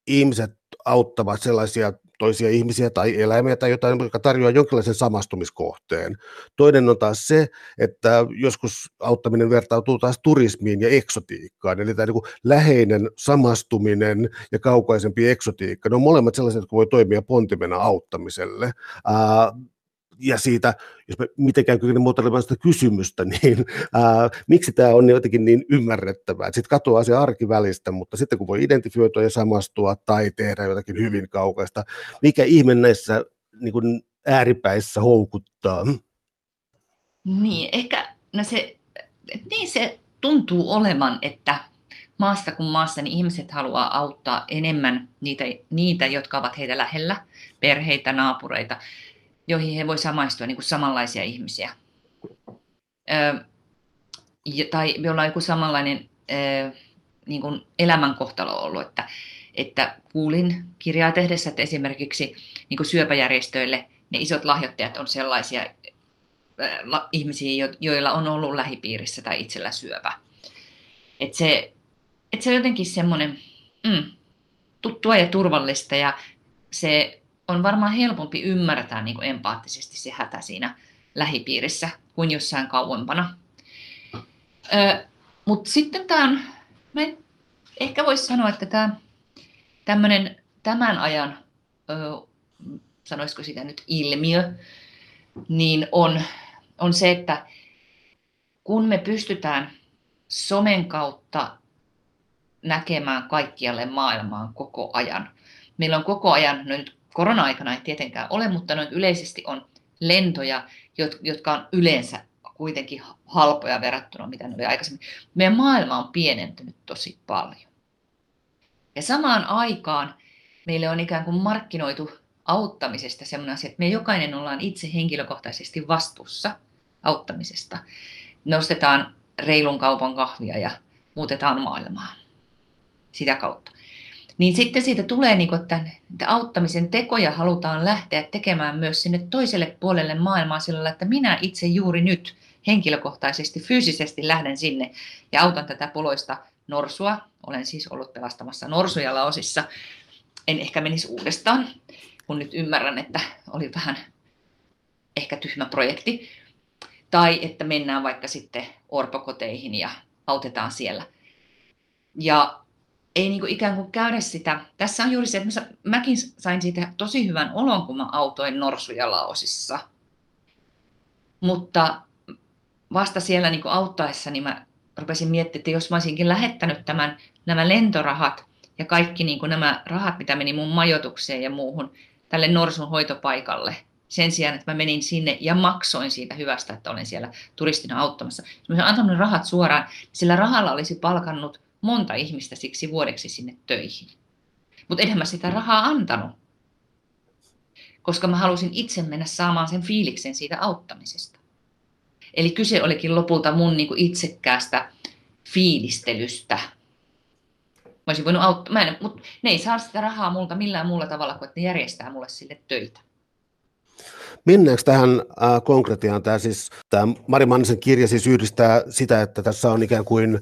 S2: ihmiset auttavat sellaisia toisia ihmisiä tai eläimiä tai jotain, joka tarjoaa jonkinlaisen samastumiskohteen. Toinen on taas se, että joskus auttaminen vertautuu taas turismiin ja eksotiikkaan, eli tämä niin läheinen samastuminen ja kaukaisempi eksotiikka, ne on molemmat sellaiset, jotka voi toimia pontimena auttamiselle ja siitä, jos me mitenkään kykene muotoilemaan sitä kysymystä, *laughs* niin ää, miksi tämä on jotenkin niin ymmärrettävää. Sitten katoaa se arki välistä, mutta sitten kun voi identifioitua ja samastua tai tehdä jotakin hyvin kaukaista, mikä ihme näissä niin kuin ääripäissä houkuttaa?
S3: Niin, ehkä no se, niin se tuntuu olevan, että maasta kuin maassa niin ihmiset haluaa auttaa enemmän niitä, niitä, jotka ovat heitä lähellä, perheitä, naapureita, joihin he voi samaistua niin kuin samanlaisia ihmisiä. Ö, tai jolla on joku samanlainen ö, niin kuin elämänkohtalo ollut, että, että kuulin kirjaa tehdessä, että esimerkiksi niin kuin syöpäjärjestöille ne isot lahjoittajat on sellaisia la, ihmisiä, joilla on ollut lähipiirissä tai itsellä syöpä. Että se, et se on jotenkin semmoinen mm, tuttua ja turvallista ja se on varmaan helpompi ymmärtää niin kuin empaattisesti se hätä siinä lähipiirissä kuin jossain kauempana. Mutta sitten tämä mä ehkä voisi sanoa, että tämä tämmöinen tämän ajan, ö, sanoisiko sitä nyt ilmiö, niin on, on se, että kun me pystytään somen kautta näkemään kaikkialle maailmaan koko ajan, meillä on koko ajan, no nyt korona-aikana ei tietenkään ole, mutta noin yleisesti on lentoja, jotka on yleensä kuitenkin halpoja verrattuna mitä ne oli aikaisemmin. Meidän maailma on pienentynyt tosi paljon. Ja samaan aikaan meille on ikään kuin markkinoitu auttamisesta sellainen asia, että me jokainen ollaan itse henkilökohtaisesti vastuussa auttamisesta. Nostetaan reilun kaupan kahvia ja muutetaan maailmaa sitä kautta. Niin sitten siitä tulee, niin että, että auttamisen tekoja halutaan lähteä tekemään myös sinne toiselle puolelle maailmaa sillä että minä itse juuri nyt henkilökohtaisesti, fyysisesti lähden sinne ja autan tätä poloista norsua. Olen siis ollut pelastamassa norsuja laosissa. En ehkä menisi uudestaan, kun nyt ymmärrän, että oli vähän ehkä tyhmä projekti. Tai että mennään vaikka sitten orpokoteihin ja autetaan siellä. Ja ei niin kuin ikään kuin käydä sitä. Tässä on juuri se, että mäkin sain siitä tosi hyvän olon, kun mä autoin norsuja laosissa. Mutta vasta siellä niin auttaessa niin mä rupesin miettimään, että jos mä olisinkin lähettänyt tämän, nämä lentorahat ja kaikki niin kuin nämä rahat, mitä meni mun majoitukseen ja muuhun tälle norsun hoitopaikalle, sen sijaan, että mä menin sinne ja maksoin siitä hyvästä, että olen siellä turistina auttamassa. Jos mä olisin antanut rahat suoraan, niin sillä rahalla olisi palkannut monta ihmistä siksi vuodeksi sinne töihin. Mutta enhän mä sitä rahaa antanut, koska mä halusin itse mennä saamaan sen fiiliksen siitä auttamisesta. Eli kyse olikin lopulta mun niin kuin itsekkäästä fiilistelystä. Mä olisin voinut auttaa, mutta ne ei saa sitä rahaa multa millään muulla tavalla kuin, että ne järjestää mulle sille töitä.
S2: Mennäänkö tähän äh, konkretiaan? Tämä, siis, tämä Mari Mannisen kirja siis yhdistää sitä, että tässä on ikään kuin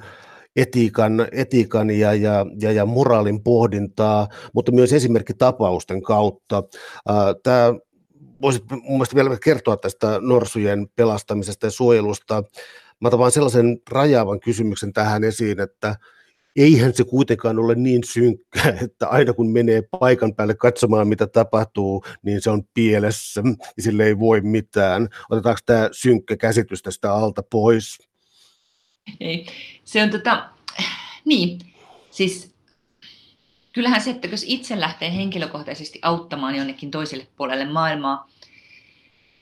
S2: etiikan, etiikan ja, ja, ja, ja moraalin pohdintaa, mutta myös esimerkkitapausten kautta. Tämä voisit mun mielestä vielä kertoa tästä norsujen pelastamisesta ja suojelusta. Mä otan vain sellaisen rajaavan kysymyksen tähän esiin, että eihän se kuitenkaan ole niin synkkä, *laughs* että aina kun menee paikan päälle katsomaan, mitä tapahtuu, niin se on pielessä ja sille ei voi mitään. Otetaanko tämä synkkä käsitys tästä alta pois?
S3: Ei, se on tota, niin, siis kyllähän se, että jos itse lähtee henkilökohtaisesti auttamaan jonnekin toiselle puolelle maailmaa,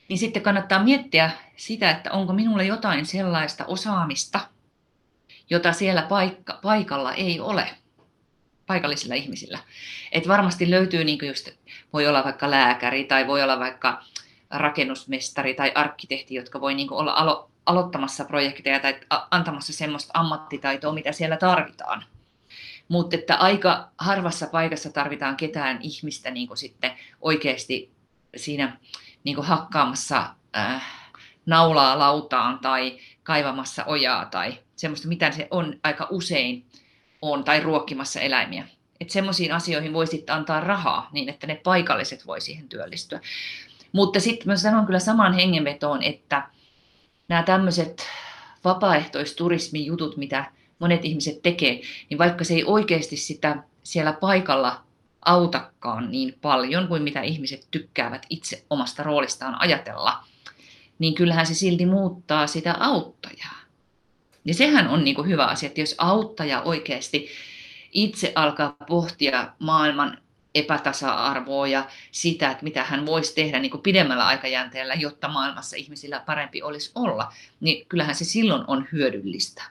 S3: niin sitten kannattaa miettiä sitä, että onko minulla jotain sellaista osaamista, jota siellä paikka, paikalla ei ole paikallisilla ihmisillä. Et varmasti löytyy, niin just, voi olla vaikka lääkäri tai voi olla vaikka rakennusmestari tai arkkitehti, jotka voi niin olla alo- aloittamassa projekteja tai antamassa semmoista ammattitaitoa, mitä siellä tarvitaan. Mutta että aika harvassa paikassa tarvitaan ketään ihmistä niin sitten oikeasti siinä niin hakkaamassa äh, naulaa lautaan tai kaivamassa ojaa tai semmoista, mitä se on aika usein on, tai ruokkimassa eläimiä. Että semmoisiin asioihin voi sitten antaa rahaa niin, että ne paikalliset voi siihen työllistyä. Mutta sitten mä sanon kyllä samaan hengenvetoon, että nämä tämmöiset vapaaehtoisturismin jutut, mitä monet ihmiset tekee, niin vaikka se ei oikeasti sitä siellä paikalla autakaan niin paljon kuin mitä ihmiset tykkäävät itse omasta roolistaan ajatella, niin kyllähän se silti muuttaa sitä auttajaa. Ja sehän on niin kuin hyvä asia, että jos auttaja oikeasti itse alkaa pohtia maailman epätasa-arvoa ja sitä, että mitä hän voisi tehdä niin kuin pidemmällä aikajänteellä, jotta maailmassa ihmisillä parempi olisi olla, niin kyllähän se silloin on hyödyllistä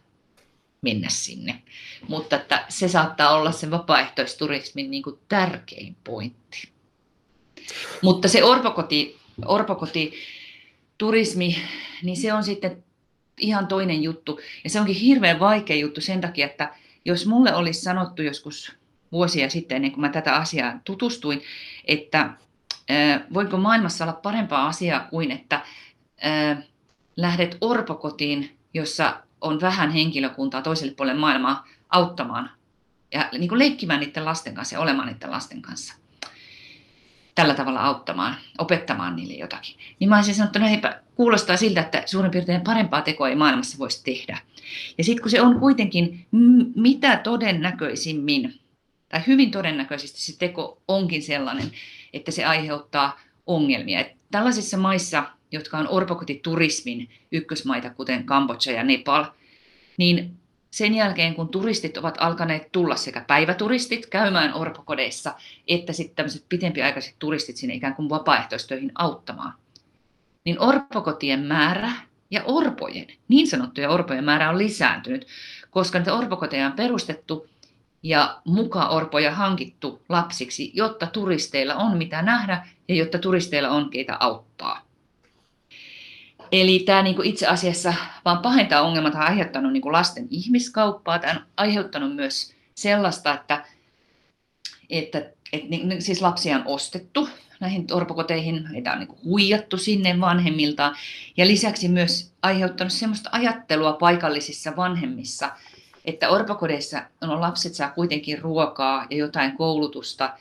S3: mennä sinne. Mutta että se saattaa olla se vapaaehtoisturismin niin kuin tärkein pointti. Mutta se orpokoti, orpokoti turismi, niin se on sitten ihan toinen juttu. Ja se onkin hirveän vaikea juttu sen takia, että jos mulle olisi sanottu joskus vuosia sitten, ennen kuin mä tätä asiaa tutustuin, että voiko maailmassa olla parempaa asiaa kuin, että lähdet orpokotiin, jossa on vähän henkilökuntaa toiselle puolelle maailmaa auttamaan ja niin kuin leikkimään niiden lasten kanssa ja olemaan niiden lasten kanssa tällä tavalla auttamaan, opettamaan niille jotakin. Niin mä olisin sanonut, että no heipä, kuulostaa siltä, että suurin piirtein parempaa tekoa ei maailmassa voisi tehdä. Ja sitten kun se on kuitenkin mitä todennäköisimmin, tai hyvin todennäköisesti se teko onkin sellainen, että se aiheuttaa ongelmia. Et tällaisissa maissa, jotka on orpokotiturismin ykkösmaita, kuten Kambodža ja Nepal, niin sen jälkeen, kun turistit ovat alkaneet tulla sekä päiväturistit käymään orpokodeissa, että sitten tämmöiset pitempiaikaiset turistit sinne ikään kuin vapaaehtoistöihin auttamaan, niin orpokotien määrä ja orpojen, niin sanottuja orpojen määrä on lisääntynyt, koska niitä orpokoteja on perustettu ja muka-orpoja hankittu lapsiksi, jotta turisteilla on mitä nähdä ja jotta turisteilla on keitä auttaa. Eli tämä niin itse asiassa vaan pahentaa ongelmat, on aiheuttanut niin lasten ihmiskauppaa, tämä on aiheuttanut myös sellaista, että, että, että siis lapsia on ostettu näihin orpokoteihin, heitä on niin huijattu sinne vanhemmilta ja lisäksi myös aiheuttanut sellaista ajattelua paikallisissa vanhemmissa, että orpokodeissa no, lapset saa kuitenkin ruokaa ja jotain koulutusta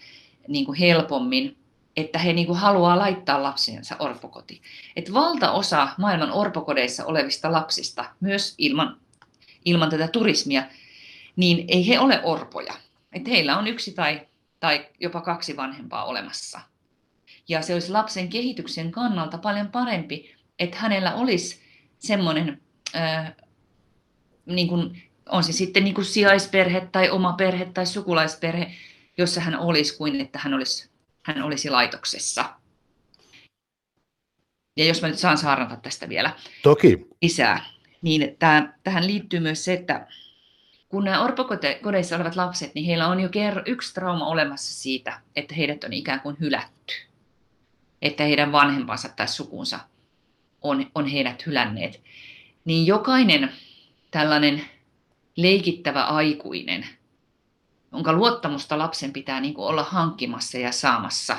S3: niin kuin helpommin, että he niin kuin haluaa laittaa lapsiensa orpokoti. Et valtaosa maailman orpokodeissa olevista lapsista, myös ilman, ilman tätä turismia, niin ei he ole orpoja. Et heillä on yksi tai, tai jopa kaksi vanhempaa olemassa. Ja se olisi lapsen kehityksen kannalta paljon parempi, että hänellä olisi semmoinen, äh, niin kuin, on se sitten niin kuin sijaisperhe tai oma perhe tai sukulaisperhe, jossa hän olisi kuin että hän olisi, hän olisi laitoksessa. Ja jos mä nyt saan saarnata tästä vielä
S2: Toki.
S3: lisää, niin että tähän liittyy myös se, että kun nämä orpokodeissa olevat lapset, niin heillä on jo kerro, yksi trauma olemassa siitä, että heidät on ikään kuin hylätty että heidän vanhempansa tai sukunsa on, on heidät hylänneet, niin jokainen tällainen leikittävä aikuinen, jonka luottamusta lapsen pitää niin kuin olla hankkimassa ja saamassa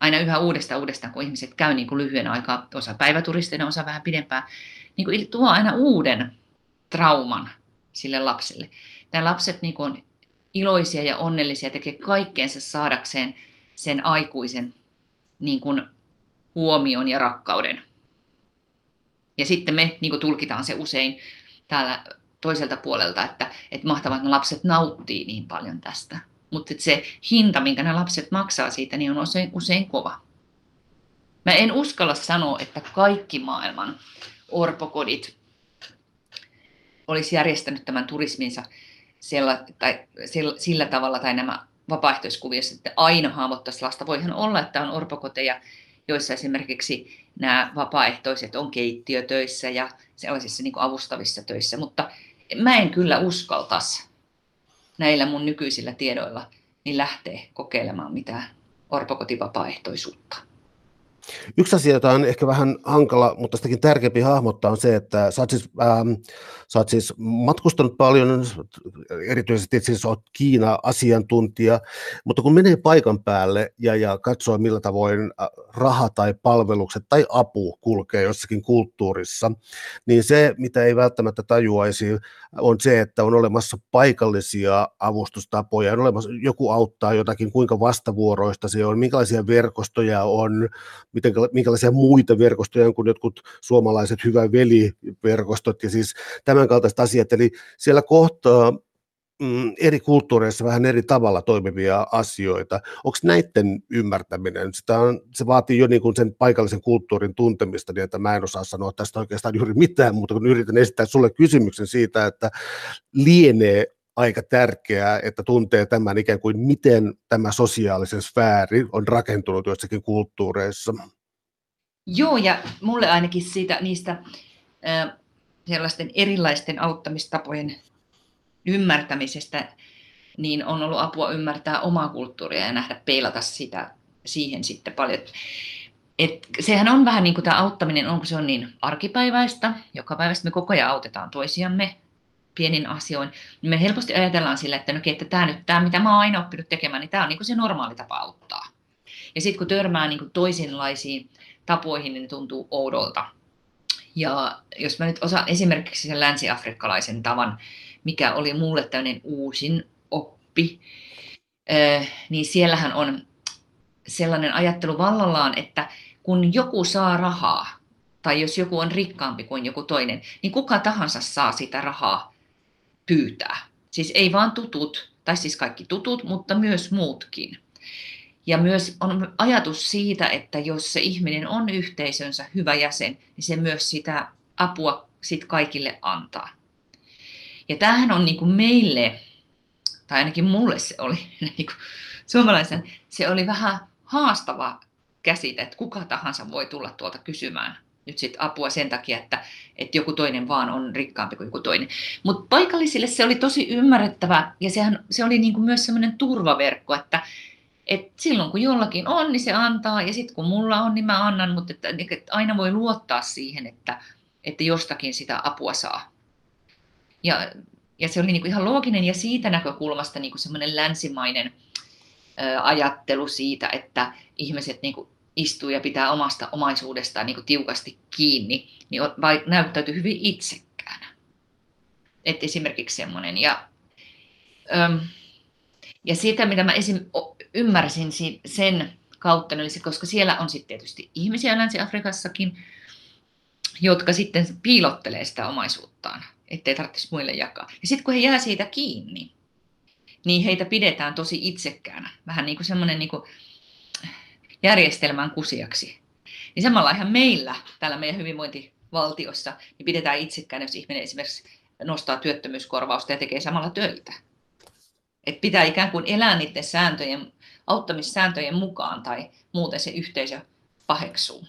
S3: aina yhä uudestaan uudestaan, kun ihmiset käy niin kuin lyhyen aikaa, osa päiväturisteina, osa vähän pidempään, niin kuin tuo aina uuden trauman sille lapselle. Nämä lapset niin kuin on iloisia ja onnellisia, tekee kaikkeensa saadakseen sen aikuisen niin kuin huomion ja rakkauden. Ja sitten me niin kuin tulkitaan se usein täällä toiselta puolelta, että, että mahtavat ne lapset nauttii niin paljon tästä. Mutta se hinta, minkä ne lapset maksaa siitä, niin on usein, usein kova. Mä en uskalla sanoa, että kaikki maailman orpokodit olisi järjestänyt tämän turisminsa sillä, tai sillä, sillä tavalla, tai nämä vapaaehtoiskuviossa, että aina haavoittaisi lasta. Voihan olla, että on orpokoteja, joissa esimerkiksi nämä vapaaehtoiset on keittiötöissä ja sellaisissa niin avustavissa töissä, mutta mä en kyllä uskaltaisi näillä mun nykyisillä tiedoilla niin lähteä kokeilemaan mitään orpokotivapaaehtoisuutta.
S2: Yksi asia, jota on ehkä vähän hankala, mutta sitäkin tärkeämpi hahmottaa on se, että sä oot siis, ähm, sä oot siis matkustanut paljon, erityisesti siis oot Kiina-asiantuntija, mutta kun menee paikan päälle ja, ja katsoo millä tavoin äh, raha tai palvelukset tai apu kulkee jossakin kulttuurissa, niin se, mitä ei välttämättä tajuaisi, on se, että on olemassa paikallisia avustustapoja, on olemassa, joku auttaa jotakin, kuinka vastavuoroista se on, minkälaisia verkostoja on, miten, minkälaisia muita verkostoja kuin jotkut suomalaiset hyvä veli-verkostot ja siis tämän kaltaiset asiat. Eli siellä kohtaa mm, eri kulttuureissa vähän eri tavalla toimivia asioita. Onko näiden ymmärtäminen, sitä on, se vaatii jo niin kuin sen paikallisen kulttuurin tuntemista, niin että mä en osaa sanoa tästä oikeastaan juuri mitään, mutta kun yritän esittää sulle kysymyksen siitä, että lienee aika tärkeää, että tuntee tämän ikään kuin, miten tämä sosiaalisen sfääri on rakentunut joissakin kulttuureissa.
S3: Joo, ja mulle ainakin siitä, niistä äh, sellaisten erilaisten auttamistapojen ymmärtämisestä, niin on ollut apua ymmärtää omaa kulttuuria ja nähdä peilata sitä siihen sitten paljon. Et sehän on vähän niin kuin tämä auttaminen, onko se on niin arkipäiväistä, joka päivästä me koko ajan autetaan toisiamme, pienin asioin, niin me helposti ajatellaan sillä, että, no, että tämä nyt, tämä mitä mä oon aina oppinut tekemään, niin tämä on niin se normaali tapa auttaa. Ja sitten kun törmää niin toisenlaisiin tapoihin, niin ne tuntuu oudolta. Ja jos mä nyt osaan esimerkiksi sen länsi-afrikkalaisen tavan, mikä oli mulle tämmöinen uusin oppi, niin siellähän on sellainen ajattelu vallallaan, että kun joku saa rahaa, tai jos joku on rikkaampi kuin joku toinen, niin kuka tahansa saa sitä rahaa pyytää. Siis ei vaan tutut, tai siis kaikki tutut, mutta myös muutkin. Ja myös on ajatus siitä, että jos se ihminen on yhteisönsä hyvä jäsen, niin se myös sitä apua sit kaikille antaa. Ja tämähän on niin meille, tai ainakin mulle se oli, *laughs* niin kuin suomalaisen, se oli vähän haastava käsite, että kuka tahansa voi tulla tuolta kysymään nyt sit apua sen takia, että, että joku toinen vaan on rikkaampi kuin joku toinen. Mutta paikallisille se oli tosi ymmärrettävä ja sehän, se oli niinku myös semmoinen turvaverkko, että et silloin kun jollakin on, niin se antaa ja sitten kun mulla on, niin mä annan, mutta että, että aina voi luottaa siihen, että, että jostakin sitä apua saa. Ja, ja se oli niinku ihan looginen ja siitä näkökulmasta niinku semmoinen länsimainen ä, ajattelu siitä, että ihmiset niinku istuu ja pitää omasta omaisuudestaan niin kuin tiukasti kiinni, niin vai, näyttäytyy hyvin itsekkäänä. Et esimerkiksi semmoinen. Ja, äm, ja sitä, mitä mä esim, ymmärsin sen kautta, niin se, koska siellä on sitten tietysti ihmisiä Länsi-Afrikassakin, jotka sitten piilottelee sitä omaisuuttaan, ettei tarvitsisi muille jakaa. Ja sitten kun he jää siitä kiinni, niin heitä pidetään tosi itsekkäänä. Vähän niin kuin semmoinen niin kuin, järjestelmän kusiaksi. Niin samalla ihan meillä, täällä meidän hyvinvointivaltiossa, niin pidetään itsekään, jos ihminen esimerkiksi nostaa työttömyyskorvausta ja tekee samalla töitä. Et pitää ikään kuin elää niiden sääntöjen, auttamissääntöjen mukaan tai muuten se yhteisö paheksuu.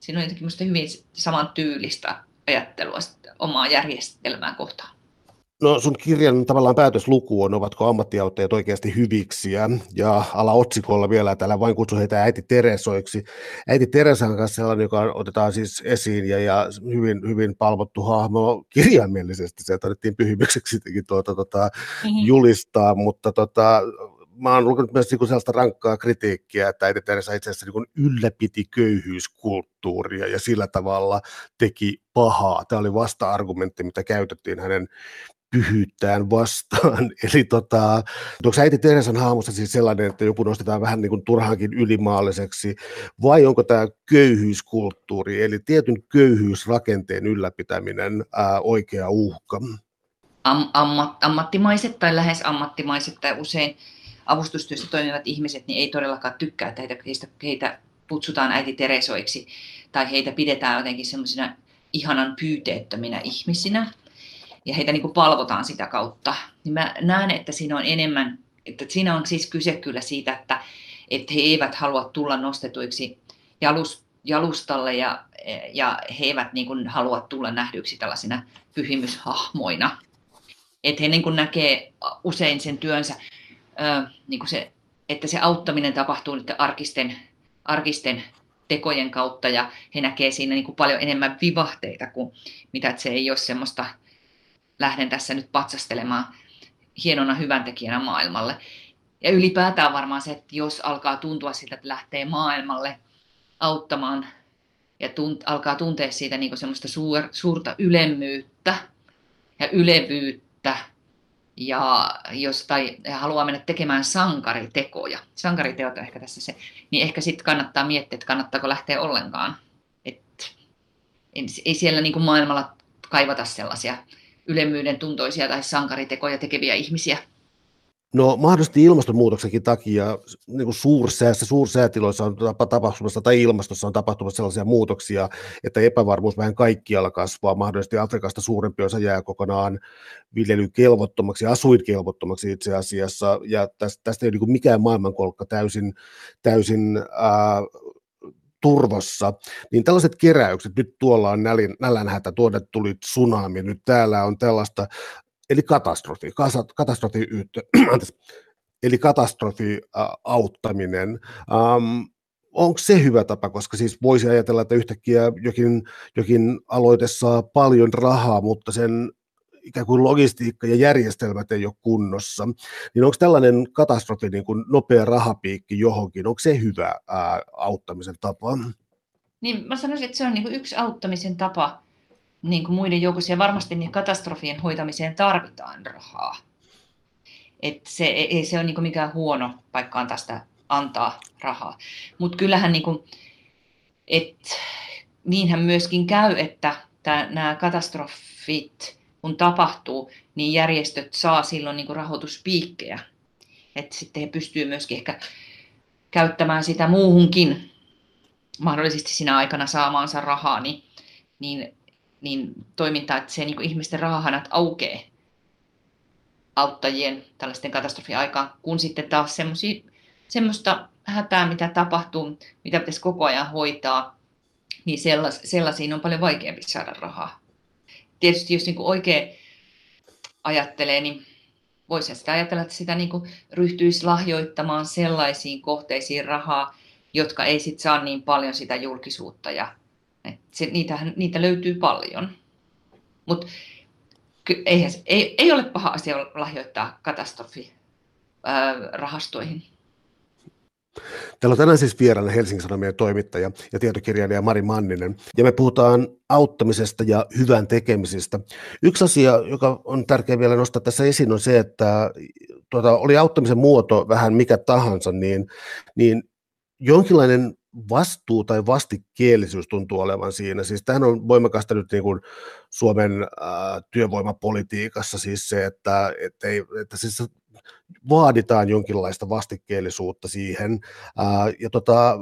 S3: Siinä on jotenkin hyvin saman tyylistä ajattelua omaa järjestelmää kohtaan.
S2: No sun kirjan tavallaan päätösluku on, ovatko ammattiauttajat oikeasti hyviksiä, ja otsikolla vielä täällä vain kutsu heitä äiti Teresoiksi. Äiti Teresa on kanssa sellainen, joka otetaan siis esiin, ja, ja hyvin, hyvin palvottu hahmo kirjaimellisesti, se todettiin pyhimykseksi tuota, tuota, mm-hmm. julistaa, mutta tota, mä oon lukenut myös niin sellaista rankkaa kritiikkiä, että äiti Teresa itse asiassa niin ylläpiti köyhyyskulttuuria ja sillä tavalla teki pahaa. Tämä oli vasta-argumentti, mitä käytettiin hänen pyhyyttään vastaan. *laughs* Eli tota, onko äiti Teresan haamussa siis sellainen, että joku nostetaan vähän niin kuin turhaankin ylimaalliseksi, vai onko tämä köyhyyskulttuuri, eli tietyn köyhyysrakenteen ylläpitäminen ää, oikea uhka?
S3: Am, ammat, ammattimaiset tai lähes ammattimaiset tai usein avustustyössä toimivat ihmiset niin ei todellakaan tykkää, että heitä, heistä, heitä kutsutaan äiti Teresoiksi tai heitä pidetään jotenkin semmoisina ihanan pyyteettöminä ihmisinä ja heitä niin kuin palvotaan sitä kautta. Niin mä näen, että siinä on enemmän, että siinä on siis kyse kyllä siitä, että, että he eivät halua tulla nostetuiksi jalus, jalustalle ja, ja he eivät niin kuin halua tulla nähdyksi tällaisina pyhimyshahmoina. Että he niin kuin näkee usein sen työnsä, niin kuin se, että se auttaminen tapahtuu nyt arkisten, arkisten tekojen kautta ja he näkee siinä niin kuin paljon enemmän vivahteita kuin mitä että se ei ole semmoista lähden tässä nyt patsastelemaan hienona hyväntekijänä maailmalle. Ja ylipäätään varmaan se, että jos alkaa tuntua siltä, että lähtee maailmalle auttamaan ja tunt, alkaa tuntea siitä niin semmoista suur, suurta ylemmyyttä ja ylevyyttä, ja jos tai haluaa mennä tekemään sankaritekoja, sankariteot on ehkä tässä se, niin ehkä sitten kannattaa miettiä, että kannattaako lähteä ollenkaan. Et, ei siellä niin kuin maailmalla kaivata sellaisia ylemmyyden tuntoisia tai sankaritekoja tekeviä ihmisiä?
S2: No mahdollisesti ilmastonmuutoksenkin takia niin kuin suursäässä, suursäätiloissa on tapahtumassa tai ilmastossa on tapahtumassa sellaisia muutoksia, että epävarmuus vähän kaikkialla kasvaa. Mahdollisesti Afrikasta suurempi osa jää kokonaan viljelykelvottomaksi, asuinkelvottomaksi itse asiassa, ja tästä, tästä ei ole niin mikään maailmankolkka täysin, täysin ää, turvassa, niin tällaiset keräykset, nyt tuolla on nälin, nälänhätä, tuonne tuli tsunami, nyt täällä on tällaista, eli katastrofi, katastrofi, *clears throat* eli katastrofi auttaminen. Um, onko se hyvä tapa, koska siis voisi ajatella, että yhtäkkiä jokin, jokin aloite saa paljon rahaa, mutta sen ikään kuin logistiikka ja järjestelmät ei ole kunnossa, niin onko tällainen katastrofi, niin kuin nopea rahapiikki johonkin, onko se hyvä ää, auttamisen tapa?
S3: Niin mä sanoisin, että se on niin kuin yksi auttamisen tapa niin kuin muiden joukossa ja varmasti niin katastrofien hoitamiseen tarvitaan rahaa. Et se ei se ole niin kuin mikään huono paikka antaa sitä antaa rahaa. Mutta kyllähän niin kuin, et, niinhän myöskin käy, että nämä katastrofit kun tapahtuu, niin järjestöt saa silloin niin kuin rahoituspiikkejä. Että sitten he pystyvät myöskin ehkä käyttämään sitä muuhunkin mahdollisesti siinä aikana saamaansa rahaa, niin, niin, niin toimintaa, että se niin kuin ihmisten rahahanat aukeaa auttajien tällaisten katastrofiaikaan, kun sitten taas semmoista hätää, mitä tapahtuu, mitä pitäisi koko ajan hoitaa, niin sellaisiin on paljon vaikeampi saada rahaa. Tietysti jos niin kuin oikein ajattelee, niin voisi sitä ajatella, että sitä niin kuin ryhtyisi lahjoittamaan sellaisiin kohteisiin rahaa, jotka ei sit saa niin paljon sitä julkisuutta. Ja, se, niitä, niitä löytyy paljon. Mutta ei, ei ole paha asia lahjoittaa katastrofirahastoihin.
S2: Täällä on tänään siis vieraana Helsingin Sanomien toimittaja ja tietokirjailija Mari Manninen, ja me puhutaan auttamisesta ja hyvän tekemisestä. Yksi asia, joka on tärkeää vielä nostaa tässä esiin, on se, että tuota, oli auttamisen muoto vähän mikä tahansa, niin, niin jonkinlainen vastuu tai vastikkeellisyys tuntuu olevan siinä. Siis tämähän on voimakasta nyt niin kuin Suomen äh, työvoimapolitiikassa siis se, että, että, ei, että siis vaaditaan jonkinlaista vastikkeellisuutta siihen. Ää, ja tota,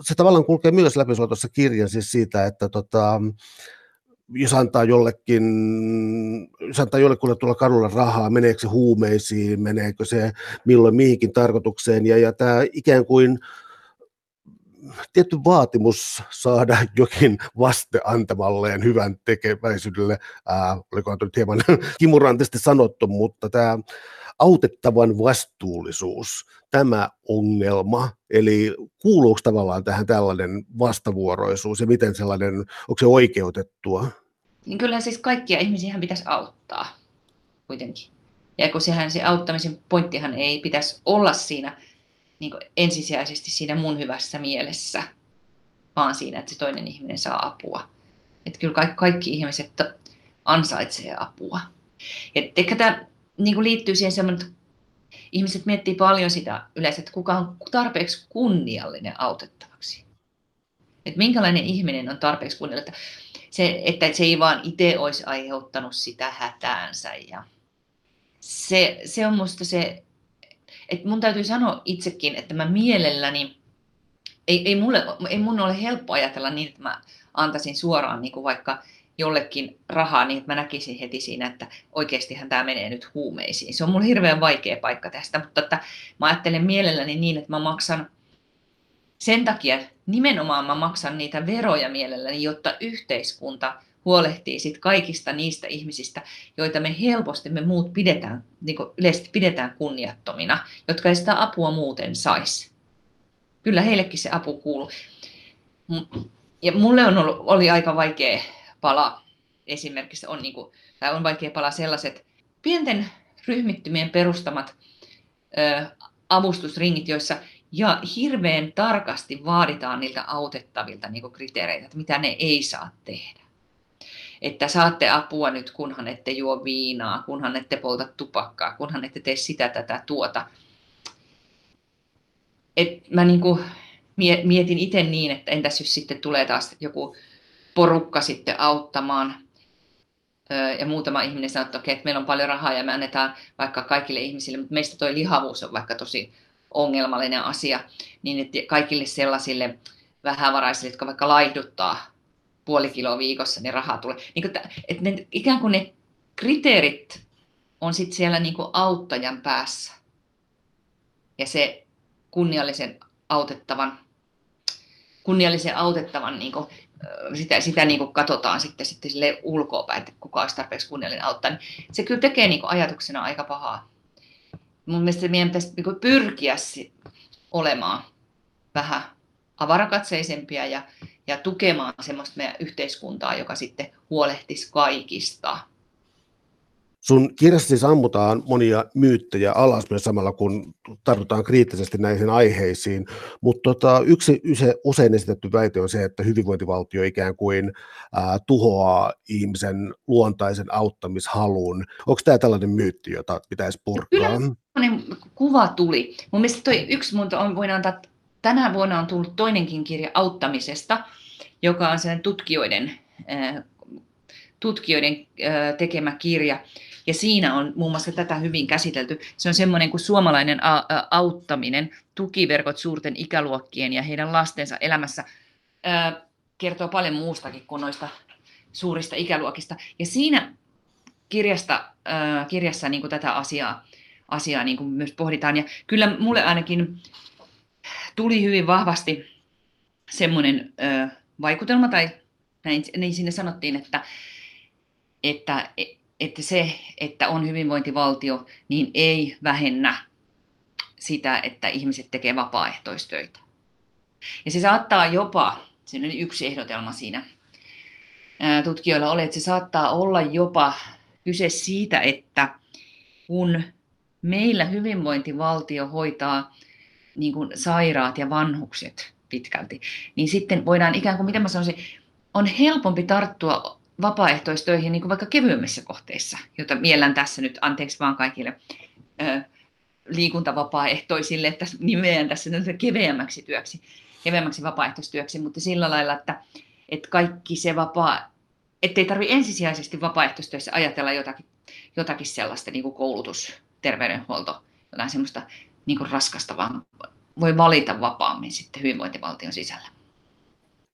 S2: se tavallaan kulkee myös läpi tuossa kirjan siis siitä, että tota, jos antaa jollekin, jos antaa jollekulle tulla kadulla rahaa, meneekö se huumeisiin, meneekö se milloin mihinkin tarkoitukseen, ja, ja tämä ikään kuin tietty vaatimus saada *laughs* jokin vaste antamalleen hyvän tekeväisyydelle, ää, oliko nyt hieman *laughs* kimurantisti sanottu, mutta tämä autettavan vastuullisuus, tämä ongelma, eli kuuluuko tavallaan tähän tällainen vastavuoroisuus ja miten sellainen, onko se oikeutettua?
S3: Niin kyllä siis kaikkia ihmisiä pitäisi auttaa kuitenkin. Ja kun sehän se auttamisen pointtihan ei pitäisi olla siinä niin ensisijaisesti siinä mun hyvässä mielessä, vaan siinä, että se toinen ihminen saa apua. Että kyllä kaikki, kaikki ihmiset ansaitsee apua. Ja tämä niin kuin liittyy siihen semmoinen, että ihmiset miettii paljon sitä yleensä, että kuka on tarpeeksi kunniallinen autettavaksi. Että minkälainen ihminen on tarpeeksi kunniallinen. Se, että se ei vaan itse olisi aiheuttanut sitä hätäänsä. Ja se, se on musta se, että mun täytyy sanoa itsekin, että mä mielelläni, ei, ei, mulle, ei mun ole helppo ajatella niin, että mä antaisin suoraan niin kuin vaikka jollekin rahaa, niin mä näkisin heti siinä, että oikeastihan tämä menee nyt huumeisiin. Se on mulle hirveän vaikea paikka tästä, mutta että mä ajattelen mielelläni niin, että mä maksan sen takia, nimenomaan mä maksan niitä veroja mielelläni, jotta yhteiskunta huolehtii sit kaikista niistä ihmisistä, joita me helposti me muut pidetään, niin yleisesti pidetään kunniattomina, jotka ei sitä apua muuten saisi. Kyllä heillekin se apu kuuluu. Ja mulle on ollut, oli aika vaikea pala esimerkiksi on, niin kuin, tai on vaikea pala sellaiset pienten ryhmittymien perustamat ö, avustusringit, joissa ja hirveän tarkasti vaaditaan niiltä autettavilta niin kriteereitä, että mitä ne ei saa tehdä. Että saatte apua nyt, kunhan ette juo viinaa, kunhan ette polta tupakkaa, kunhan ette tee sitä, tätä, tuota. Et mä niin kuin mietin itse niin, että entäs jos sitten tulee taas joku porukka sitten auttamaan. Ja muutama ihminen sanoi, että, okei, että meillä on paljon rahaa ja me annetaan vaikka kaikille ihmisille, mutta meistä tuo lihavuus on vaikka tosi ongelmallinen asia, niin että kaikille sellaisille vähävaraisille, jotka vaikka laihduttaa puoli kiloa viikossa, niin rahaa tulee. Niin kuin, että ne, ikään kuin ne kriteerit on sitten siellä niin kuin auttajan päässä. Ja se kunniallisen autettavan, kunniallisen autettavan niin kuin sitä, sitä niin kuin katsotaan sitten, sitten sille ulkoapäin, että kuka olisi tarpeeksi kunniallinen auttaa, niin se kyllä tekee niin kuin ajatuksena aika pahaa. Mun mielestä meidän pitäisi niin kuin pyrkiä olemaan vähän avarakatseisempia ja, ja tukemaan semmoista meidän yhteiskuntaa, joka sitten huolehtisi kaikista
S2: Sun kirjassa siis ammutaan monia myyttejä alas myös samalla, kun tartutaan kriittisesti näihin aiheisiin, mutta tota, yksi usein esitetty väite on se, että hyvinvointivaltio ikään kuin ää, tuhoaa ihmisen luontaisen auttamishalun. Onko tämä tällainen myytti, jota pitäisi purkaa?
S3: Kyllä kuva tuli. Mun mielestä toi yksi mun on, voin antaa, tänä vuonna on tullut toinenkin kirja auttamisesta, joka on sen tutkijoiden, tutkijoiden tekemä kirja. Ja siinä on muun muassa tätä hyvin käsitelty. Se on semmoinen kuin suomalainen auttaminen, tukiverkot suurten ikäluokkien ja heidän lastensa elämässä. Kertoo paljon muustakin kuin noista suurista ikäluokista. Ja siinä kirjasta, kirjassa niin kuin tätä asiaa, asiaa niin kuin myös pohditaan. Ja kyllä mulle ainakin tuli hyvin vahvasti semmoinen vaikutelma, tai näin, niin sinne sanottiin, että, että, että se, että on hyvinvointivaltio, niin ei vähennä sitä, että ihmiset tekevät vapaaehtoistöitä. Ja se saattaa jopa, se on yksi ehdotelma siinä tutkijoilla oli, että se saattaa olla jopa kyse siitä, että kun meillä hyvinvointivaltio hoitaa niin kuin sairaat ja vanhukset pitkälti, niin sitten voidaan ikään kuin, miten mä sanoisin, on helpompi tarttua vapaaehtoistöihin niin kuin vaikka kevyemmissä kohteissa, jota miellän tässä nyt, anteeksi vaan kaikille ö, liikuntavapaaehtoisille, että nimeän tässä keveämmäksi työksi, keveämmäksi vapaaehtoistyöksi, mutta sillä lailla, että, että kaikki se vapaa, ettei tarvitse ensisijaisesti vapaaehtoistyössä ajatella jotakin, jotakin sellaista niin kuin koulutus, terveydenhuolto, jotain semmoista niin kuin raskasta, vaan voi valita vapaammin sitten hyvinvointivaltion sisällä.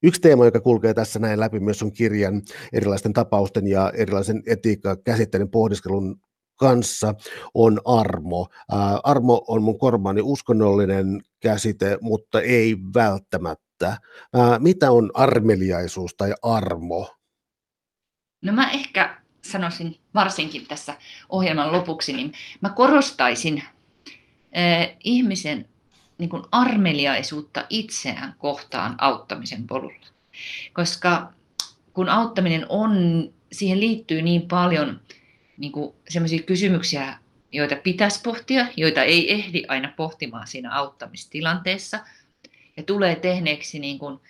S2: Yksi teema, joka kulkee tässä näin läpi myös on kirjan erilaisten tapausten ja erilaisen etiikka-käsitteiden pohdiskelun kanssa on armo. Ää, armo on mun kormaani uskonnollinen käsite, mutta ei välttämättä. Ää, mitä on armeliaisuus tai armo?
S3: No mä ehkä sanoisin varsinkin tässä ohjelman lopuksi, niin mä korostaisin äh, ihmisen niin kuin armeliaisuutta itseään kohtaan auttamisen polulla. Koska kun auttaminen on, siihen liittyy niin paljon niin sellaisia kysymyksiä, joita pitäisi pohtia, joita ei ehdi aina pohtimaan siinä auttamistilanteessa. Ja tulee tehneeksi niin kuin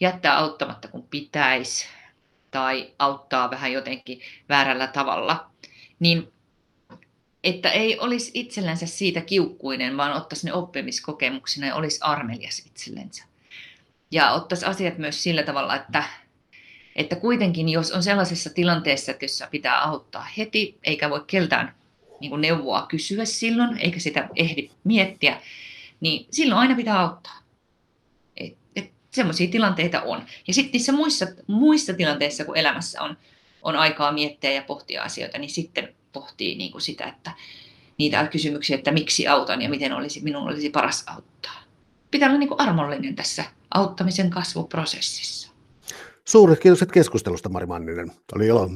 S3: jättää auttamatta kun pitäisi tai auttaa vähän jotenkin väärällä tavalla. Niin että ei olisi itsellensä siitä kiukkuinen, vaan ottaisi ne oppimiskokemuksina ja olisi armelias itsellensä. Ja ottaisi asiat myös sillä tavalla, että, että kuitenkin jos on sellaisessa tilanteessa, että jossa pitää auttaa heti, eikä voi keltään niin neuvoa kysyä silloin, eikä sitä ehdi miettiä, niin silloin aina pitää auttaa. Sellaisia tilanteita on. Ja sitten niissä muissa, muissa tilanteissa, kun elämässä on, on aikaa miettiä ja pohtia asioita, niin sitten pohtii niin kuin sitä, että niitä kysymyksiä, että miksi autan ja miten olisi, minun olisi paras auttaa. Pitää olla niin kuin armollinen tässä auttamisen kasvuprosessissa.
S2: Suuret kiitokset keskustelusta, Mari Manninen. Oli ilo.